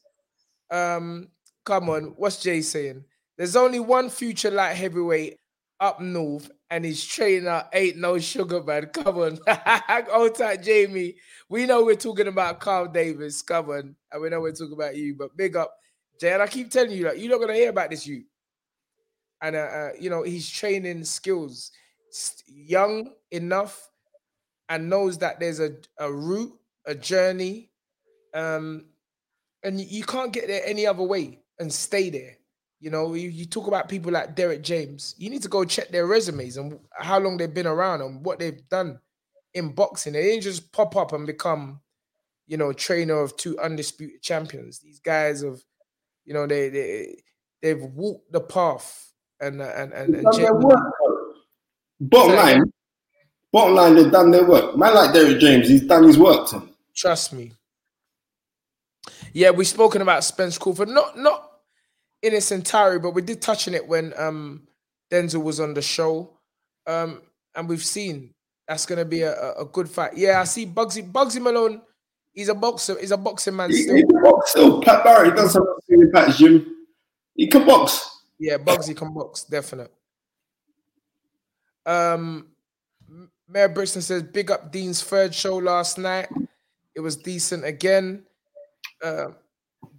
um, come on. What's Jay saying? There's only one future light heavyweight up north, and his trainer ain't no sugar man. Come on, old tight Jamie. We know we're talking about Carl Davis. Come on, and we know we're talking about you. But big up, Jay. And I keep telling you that you're not gonna hear about this you. And uh, uh, you know he's training skills, young enough, and knows that there's a a route, a journey, um, and you can't get there any other way and stay there. You know, you, you talk about people like Derek James. You need to go check their resumes and how long they've been around and what they've done in boxing. They didn't just pop up and become, you know, trainer of two undisputed champions. These guys have, you know, they they they've walked the path and uh, and and, and Done their work. Bottom Say line, bottom line, they've done their work. Man like Derek James, he's done his work. Son. Trust me. Yeah, we've spoken about Spence Crawford, not not in its entirety, but we did touch on it when um Denzel was on the show. Um, and we've seen that's gonna be a, a- good fight. Yeah, I see Bugsy Bugsy Malone. He's a boxer. He's a boxing man He, still. he can box still. Pat Barry does something in Pat's gym. He can box. Yeah, Bugsy can box, definite. Um, Mayor Brixton says, "Big up Dean's third show last night. It was decent again." Uh,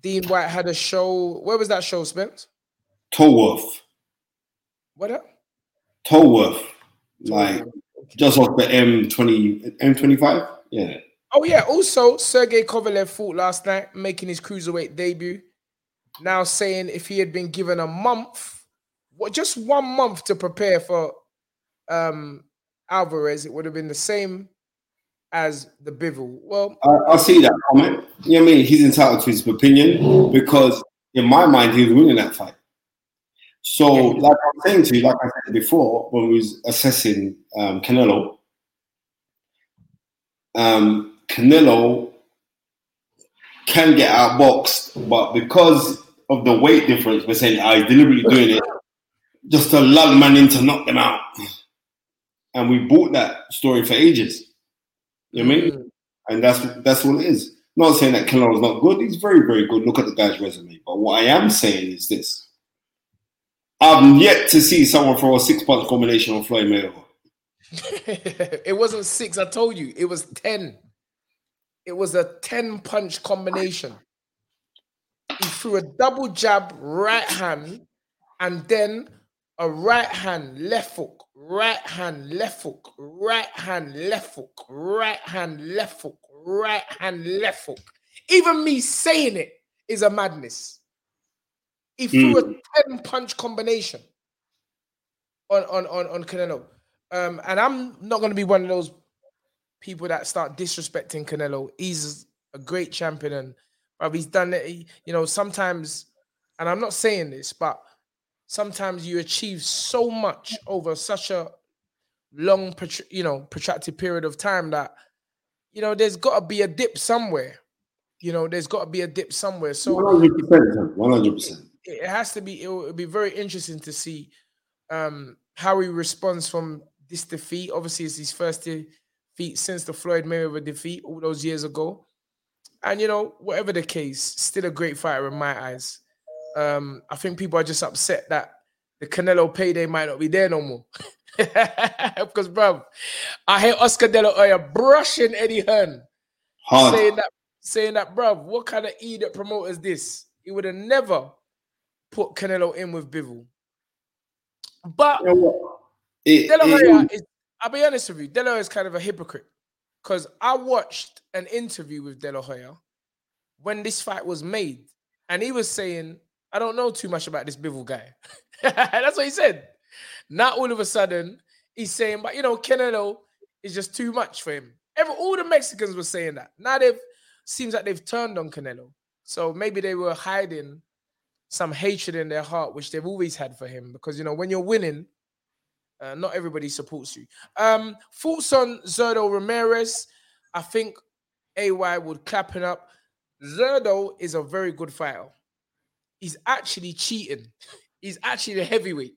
Dean White had a show. Where was that show, Spence? Tolworth. What up? Like just off the M20 M25. Yeah. Oh yeah. Also, Sergey Kovalev fought last night, making his cruiserweight debut. Now saying if he had been given a month, what just one month to prepare for um Alvarez, it would have been the same as the Bivol. Well, I, I see that comment. You know what I mean? He's entitled to his opinion because in my mind he was winning that fight. So, like I'm saying to you, like I said before, when we was assessing um, Canelo, um, Canelo can get outboxed, but because of the weight difference, we're saying I deliberately doing it just to lull man in to knock them out. And we bought that story for ages. You know what I mean? Mm. And that's that's what it is. Not saying that Canelo's not good. He's very, very good. Look at the guy's resume. But what I am saying is this. I've yet to see someone throw a six punch combination on Floyd Mayweather. it wasn't six. I told you it was ten. It was a ten punch combination. He threw a double jab right hand, and then a right hand left hook, right hand left hook, right hand left hook, right hand left hook, right hand left hook. Even me saying it is a madness. He threw a 10 punch combination on, on, on, on Canelo. Um, and I'm not going to be one of those people that start disrespecting Canelo. He's a great champion and but he's done it. he- You know, sometimes, and I'm not saying this, but sometimes you achieve so much over such a long, you know, protracted period of time that you know there's got to be a dip somewhere. You know, there's got to be a dip somewhere. So 100%. 100%. it has to be it will be very interesting to see um how he responds from this defeat obviously it's his first defeat since the floyd mayweather defeat all those years ago and you know whatever the case still a great fighter in my eyes um i think people are just upset that the canelo payday might not be there no more because bro i hear oscar de la hoya brushing eddie hearn Hard. saying that saying that bruv what kind of idiot promoter is this he would have never put Canelo in with Bivol. But You know? It- De La Hoya is, I'll be honest with you, De La Hoya is kind of a hypocrite. Because I watched an interview with De La Hoya when this fight was made, and he was saying, I don't know too much about this Bivol guy. That's what he said. Not all of a sudden, he's saying, but you know, Canelo is just too much for him. Every, all the Mexicans were saying that. Now they've seems like they've turned on Canelo. So maybe they were hiding some hatred in their heart, which they've always had for him. Because you know, when you're winning, uh, not everybody supports you. Um, thoughts on Zurdo Ramirez? I think AY would clap it up. Zurdo is a very good fighter. He's actually cheating. He's actually the heavyweight.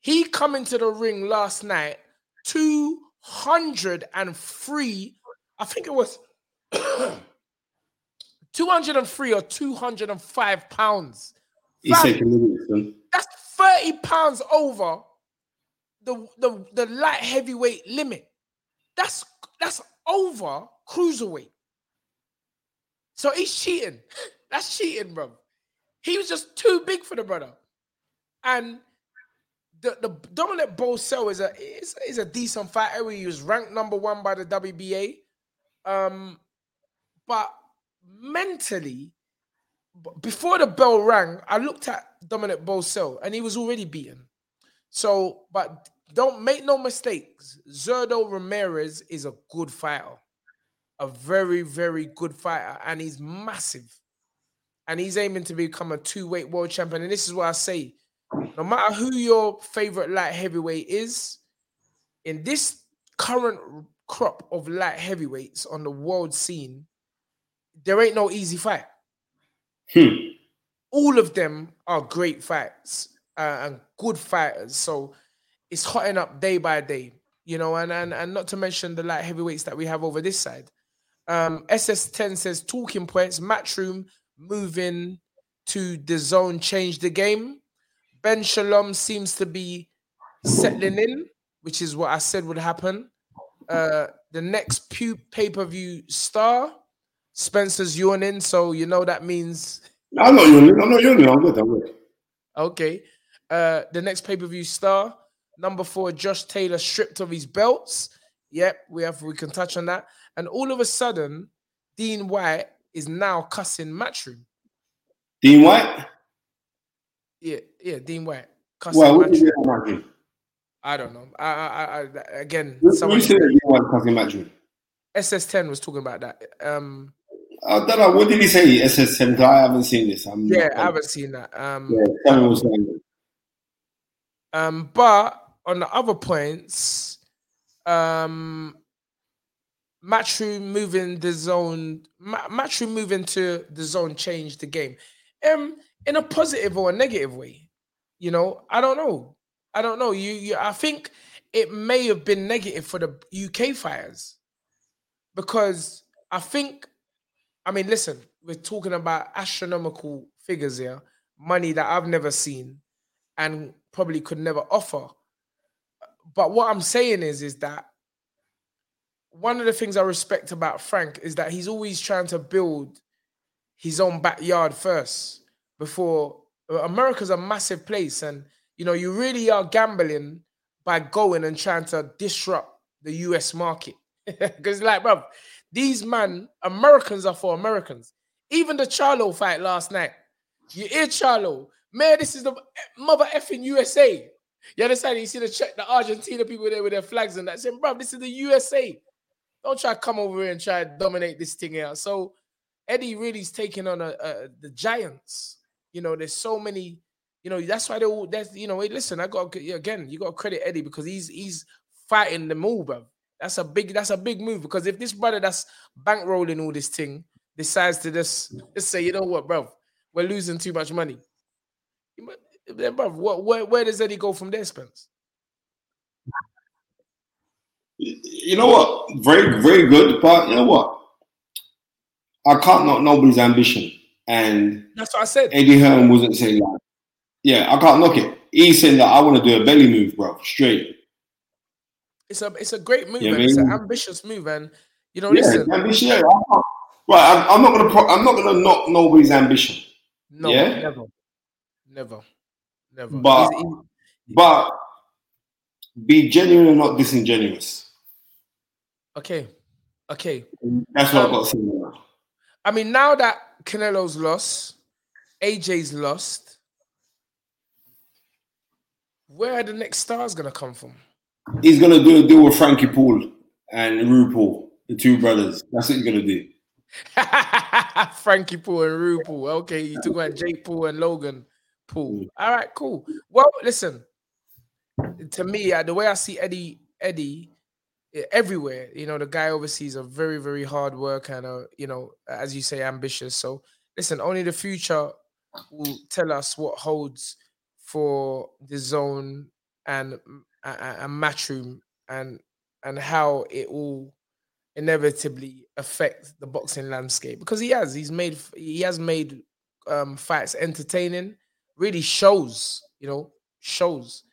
He come into the ring last night, 203, I think it was 203 or 205 pounds. He Fam, said that's 30 pounds over the, the, the light heavyweight limit. That's that's over cruiserweight. So he's cheating. That's cheating, bro. He was just too big for the brother. And the, the Dominic Bosel is a is, is a decent fighter. He was ranked number one by the WBA. Um, but mentally, before the bell rang, I looked at Dominic Bosel and he was already beaten. So, but don't make no mistakes. Zurdo Ramirez is a good fighter, a very, very good fighter, and he's massive. And he's aiming to become a two-weight world champion. And this is what I say: no matter who your favorite light heavyweight is, in this current crop of light heavyweights on the world scene, there ain't no easy fight. Hmm. All of them are great fights uh, and good fighters. So it's hotting up day by day, you know, and, and and not to mention the light heavyweights that we have over this side. Um, SS10 says talking points, matchroom moving to DAZN changed the game. Ben Shalom seems to be settling in, which is what I said would happen. Uh, the next pay per view star, Spencer's yawning, so you know that means I'm not yawning. I'm not yawning. I'm good. I'm good. okay. Uh, the next pay per view star number four, Josh Taylor stripped of his belts. Yep, we have we can touch on that. And all of a sudden, Dean White is now cussing Matchroom. Dean White. Yeah, yeah, Dean White cussing Well, what did you get on Matchroom? I don't know. I, I, I, again, Who someone who said Dean White cussing Matchroom? SS10 was talking about that. Um, I don't know. What did he say? SS10. I haven't seen this. I'm yeah, not- I haven't seen that. Um, Yeah, someone was saying. Um, but on the other points, um, Matchroom moving DAZN, Ma- moving to DAZN changed the game, um, in a positive or a negative way. You know, I don't know. I don't know. You, you, I think it may have been negative for the UK fires because I think, I mean, listen, we're talking about astronomical figures here, money that I've never seen and probably could never offer. But what I'm saying is, is that one of the things I respect about Frank is that he's always trying to build his own backyard first before uh, America's a massive place, and you know you really are gambling by going and trying to disrupt the US market. Because, like, bro, these man Americans are for Americans. Even the Charlo fight last night, you hear Charlo, man, this is the mother effing USA. You understand? You see the check the Argentina people there with their flags and that saying, bro, this is the USA. Don't try to come over here and try to dominate this thing out. So Eddie really is taking on a, a, the Giants. You know, there's so many. You know, that's why they all. That's you know. Hey, listen, I got again. You got to credit Eddie because he's he's fighting the move, bro. That's a big. That's a big move because if this brother that's bankrolling all this thing decides to just just say, you know what, bro, we're losing too much money. Then, bro, where where does Eddie go from there, Spence? You know what? Very, very good. But you know what? I can't knock nobody's ambition. And That's what I said. Eddie Hearn wasn't saying that. Yeah, I can't knock it. He's saying that I want to do a belly move, bro. Straight. It's a it's a great move, it's an ambitious move, and you know, Yeah, listen, ambition. Yeah, I'm not- right. I'm, I'm not gonna. Pro- I'm not gonna knock nobody's ambition. no, yeah? never, never, never. But- But be genuine and not disingenuous. Okay, okay. That's what Um, I've got to say. now. I mean, now that Canelo's lost, AJ's lost, where are the next stars gonna come from? He's gonna do a deal with Frankie Paul and RuPaul, the two brothers. That's what he's gonna do. Frankie Paul and Rue Paul. Okay, you talk about Jake Paul and Logan Paul. All right, cool. Well, listen. To me, uh, the way I see Eddie, Eddie, everywhere, you know, the guy is a very, very hard worker and, uh, you know, as you say, ambitious. So, listen, only the future will tell us what holds for DAZN and and, and matchroom and and how it will inevitably affect the boxing landscape because he has he's made he has made um fights entertaining really shows you know shows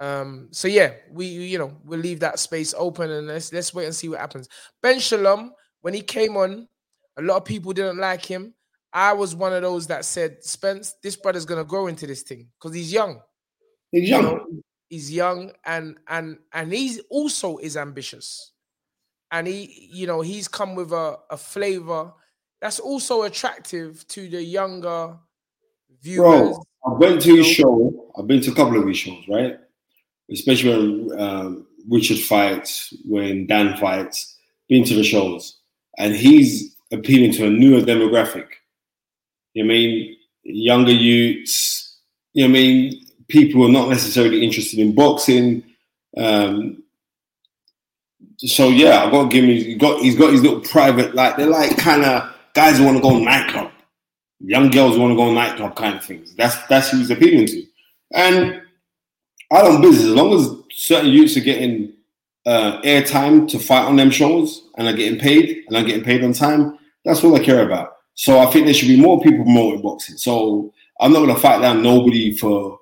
um so yeah we you know we'll leave that space open and let's let's wait and see what happens ben shalom when he came on a lot of people didn't like him i was one of those that said spence this brother's gonna grow into this thing because he's young He's you young. know, he's young and and and he's also is ambitious and he you know he's come with a, a flavor that's also attractive to the younger viewers Bro, I've been to his show. I've been to a couple of his shows, right? Especially when um, Richard fights, when Dan fights. Been to the shows, and he's appealing to a newer demographic. You I mean younger youths? You know I mean people who are not necessarily interested in boxing. Um, so yeah, I've got to give him. He's got he's got his little private like they're like kind of guys who want to go nightclub young girls want to go nightclub kind of things. That's that's who he's appealing to. And I don't business as long as certain youths are getting uh, airtime to fight on them shows and are getting paid and are getting paid on time. That's all I care about. So I think there should be more people promoting boxing. So I'm not going to fight down nobody for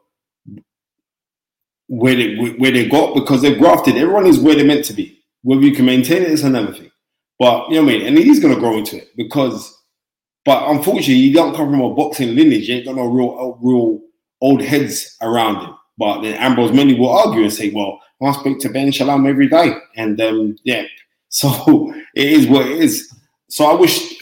where they where they got because they're grafted. Everyone is where they're meant to be. Whether you can maintain it is another thing. But you know what I mean? And he's gonna grow into it because but unfortunately, you don't come from a boxing lineage. You ain't got no real real old heads around him. But then Ambrose many will argue and say, well, I speak to Ben Shalom every day. And um, yeah, so it is what it is. So I wish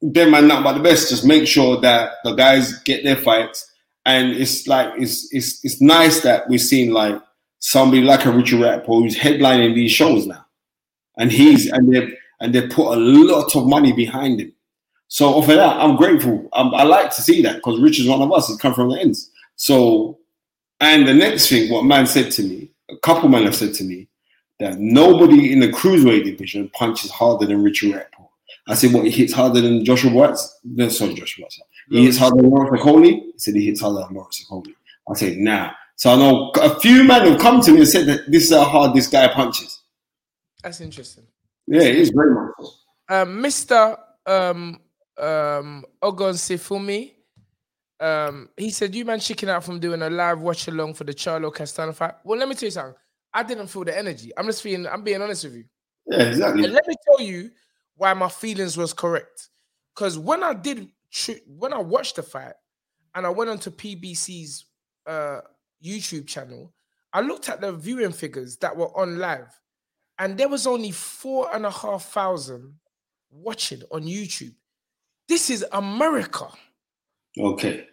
them man not about the best. Just make sure that the guys get their fights. And it's like it's it's it's nice that we're seeing like somebody like a Richard Riakporhe who's headlining these shows now. And he's and they and they put a lot of money behind him. So of that, I'm grateful. I'm, i like to see that because Richard's one of us. He's come from the ends. So, and the next thing, what man said to me, a couple men have said to me that nobody in the cruiserweight division punches harder than Richard Riakporhe. I said, what, he hits harder than Joshua Buatsi? No, sorry, Joshua Buatsi. He hits harder than Lawrence Okolie? He said he hits harder than Lawrence Okolie. I said, nah. So I know a few men have come to me and said that this is how hard this guy punches. That's interesting. Yeah, it is very much. Um, Mr. Um, um, Ogon Sifumi, um, he said, You man chicken out from doing a live watch along for the Charlo Castano fight. Well, let me tell you something. I didn't feel the energy. I'm just feeling, I'm being honest with you. Yeah, exactly. And let me tell you why my feelings was correct. Because when I did, when I watched the fight and I went onto PBC's uh, YouTube channel, I looked at the viewing figures that were on live, and there was only four and a half thousand watching on YouTube. This is America. Okay.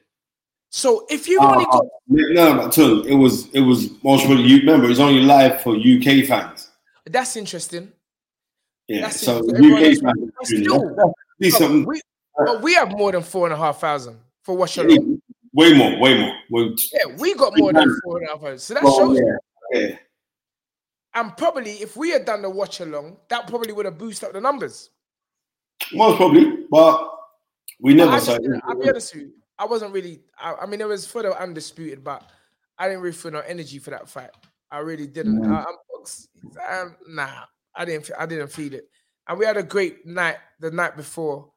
So if you want uh, only got no, no, no, it was it was most you remember it's only live for UK fans. That's interesting. Yeah, That's so interesting. UK fans. still, decent. we, but we have more than four and a half thousand for watch along. Way more, way more. Way, Yeah, we got more than four and a half thousand. So that well, shows yeah, yeah. And probably if we had done the watch along, that probably would have boosted up the numbers. Most probably, but we never I, saw I'll be honest with you. I wasn't really. I, I mean, it was for the undisputed, but I didn't really feel no energy for that fight. I really didn't. Mm. I, I'm, um, nah, I didn't. I didn't feel it. And we had a great night the night before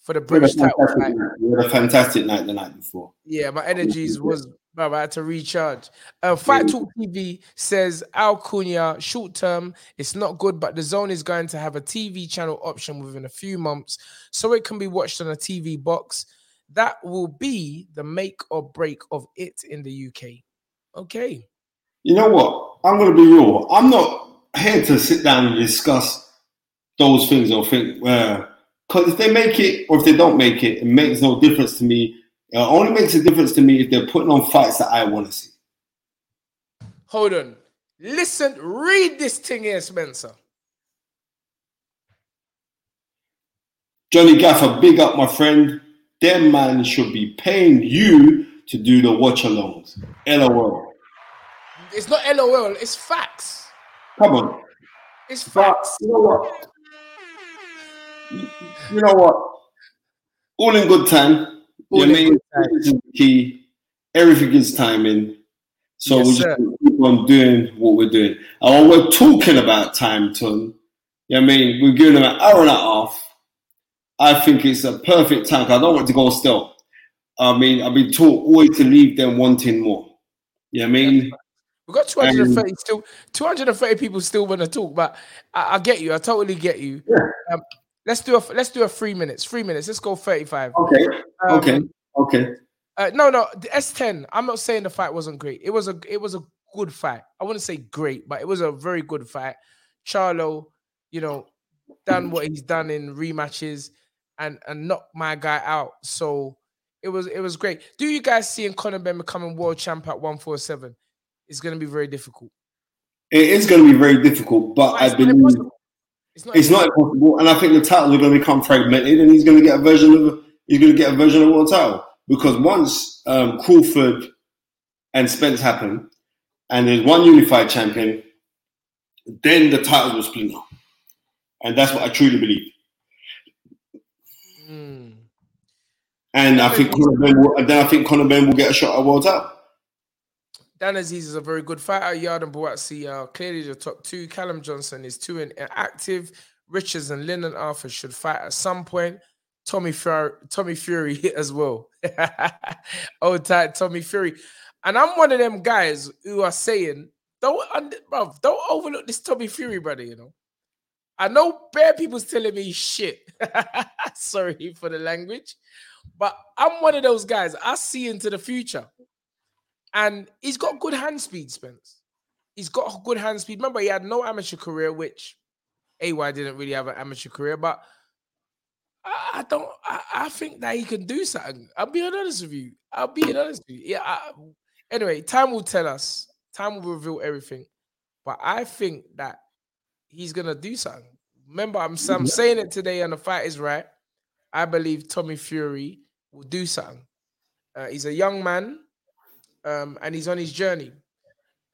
for the We had, a British title. We had a fantastic night the night before. Yeah, my energies was had to recharge. Uh, Fight Talk TV says Al Cunha short term it's not good, but DAZN is going to have a TV channel option within a few months, so it can be watched on a TV box. That will be the make or break of it in the UK. Okay. You know what? I'm going to be real. I'm not here to sit down and discuss those things or think, because if they make it or if they don't make it, it makes no difference to me. It only makes a difference to me if they're putting on fights that I want to see. Hold on. Listen, read this thing here, Spencer. Johnny Gaffer, big up, my friend. Them man should be paying you to do the watch alongs. LOL. It's not LOL, it's facts. Come on. It's But facts. you know what? You know what? All in good time. All you in I mean? good is key. Everything is timing. So Yes, we just keep on doing what we're doing. And we're talking about time, Ton, you know what I mean? We're giving them an hour and a half. I think it's a perfect time I don't want to go still. I mean, I've been taught always to leave them wanting more. You know I mean? We've got 230 still, 230 people still want to talk, but I, I get you. I totally get you. Yeah. Um, let's do a let's do a three minutes. Three minutes. Let's go 35. Okay. Um, okay. Okay. Uh, no, no, the S10. I'm not saying the fight wasn't great. It was a it was a good fight. I wouldn't say great, but it was a very good fight. Charlo, you know, done what he's done in rematches and and knocked my guy out. So it was it was great. Do you guys see Conor Benn becoming world champ at 147? It's going to be very difficult. It is going to be very difficult, but I believe. It's not. it's not impossible, and I think the titles are going to become fragmented, and he's going to get a version of he's going to get a version of world title because once um, Crawford and Spence happen, and there's one unified champion, then the titles will split up, and that's what I truly believe. Mm. And I think Conor Benn will, and then I think Conor Benn will get a shot at world title. Dan Azeez is a very good fighter. Yarde and Buatsi are uh, clearly the top two. Callum Johnson is two and active. Richards and Lyndon Arthur should fight at some point. Tommy Fury, Tommy Fury as well. oh, tight Tommy Fury. And I'm one of them guys who are saying, don't under, bruv, don't overlook this Tommy Fury, brother. You know, I know bare people's telling me shit. Sorry for the language, but I'm one of those guys. I see into the future, and he's got good hand speed, Spence. He's got good hand speed. Remember, he had no amateur career, which AY didn't really have an amateur career, but I, don't. I, I, think that he can do something. I'll be honest with you. I'll be honest with you. Yeah. I, anyway, time will tell us. Time will reveal everything. But I think that he's gonna do something. Remember, I'm, I'm saying it today, and the fight is right. I believe Tommy Fury will do something. Uh, he's a young man, um, and he's on his journey.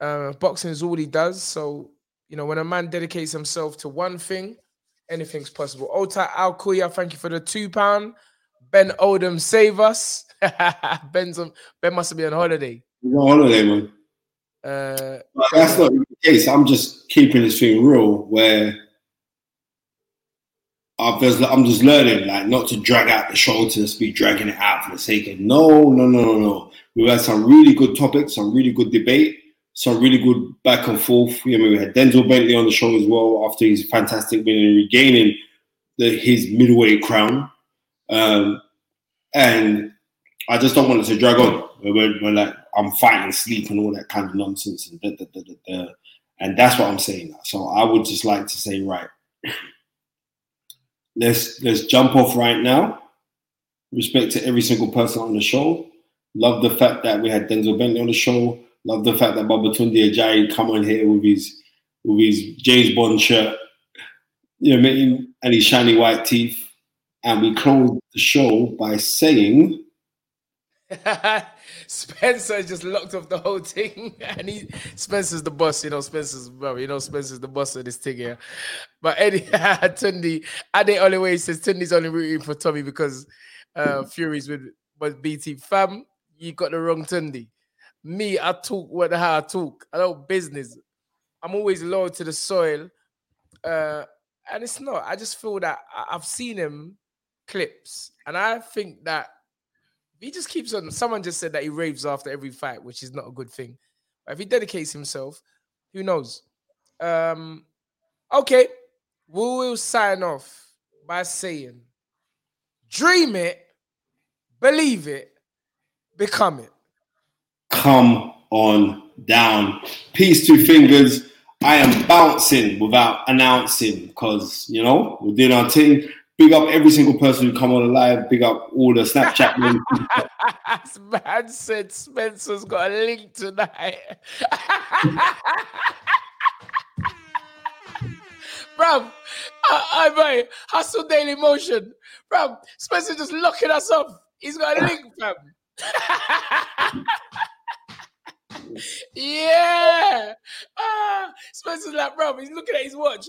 Uh, boxing is all he does. So you know, when a man dedicates himself to one thing, anything's possible. Ota Al Kuya, thank you for the two pound. Ben Odom, save us. Ben's on, Ben must be on holiday. He's on holiday, man. Uh, that's not the case. I'm just keeping this thing real where I'm just learning, like, not to drag out the show to just be dragging it out for the sake of no, no, no, no, no. We've had some really good topics, some really good debate, some really good back and forth. You know, we had Denzel Bentley on the show as well after his fantastic win and regaining the, his middleweight crown. Um, and I just don't want it to drag on. We're, we're like, I'm fighting sleep and all that kind of nonsense. And, da, da, da, and that's what I'm saying. So I would just like to say, right, let's let's jump off right now. Respect to every single person on the show. Love the fact that we had Denzel Bentley on the show. Love the fact that Babatunde Ajayi come on here with his with his James Bond shirt, you know, and his shiny white teeth. And we closed the show by saying Spencer just locked off the whole thing, and he Spencer's the boss. You know, Spencer's. You know, Spencer's the boss of this thing here. But Eddie Tunde, Ade Oliway says Tunde's only rooting for Tommy because uh Fury's with but BT fam. You got the wrong Tunde. Me, I talk what how I talk. I don't business. I'm always loyal to the soil, uh, and it's not. I just feel that I've seen him clips, and I think that he just keeps on. Someone just said that he raves after every fight, which is not a good thing. But if he dedicates himself, who knows? Um, okay, we will sign off by saying, "Dream it, believe it, become it." Come on down. Peace, two fingers. I am bouncing without announcing because you know we're doing our thing. Big up every single person who come on the live. Big up all the Snapchat links. Man said Spencer's got a link tonight. Bro, I, I mate, hustle daily motion. Bro, Spencer just locking us up. He's got a link, fam. Yeah. Ah, Spencer's like, bro, he's looking at his watch.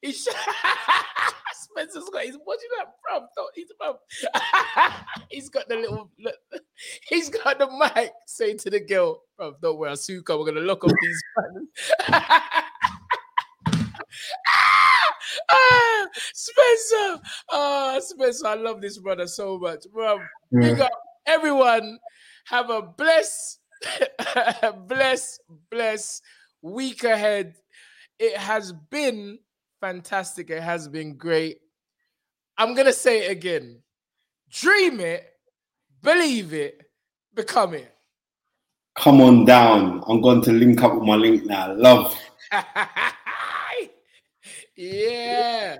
He's Spencer's got he's watching that bro. He's bro. he's got the little look, he's got the mic saying to the girl, bro, don't worry, Asuka, we're gonna lock up these ah, Spencer. Ah, Spencer, I love this brother so much. Bro, yeah. big up everyone. Have a blessed, bless, bless week ahead. It has been fantastic. It has been great. I'm going to say it again dream it, believe it, become it. Come on down. I'm going to link up with my link now. Love. yeah.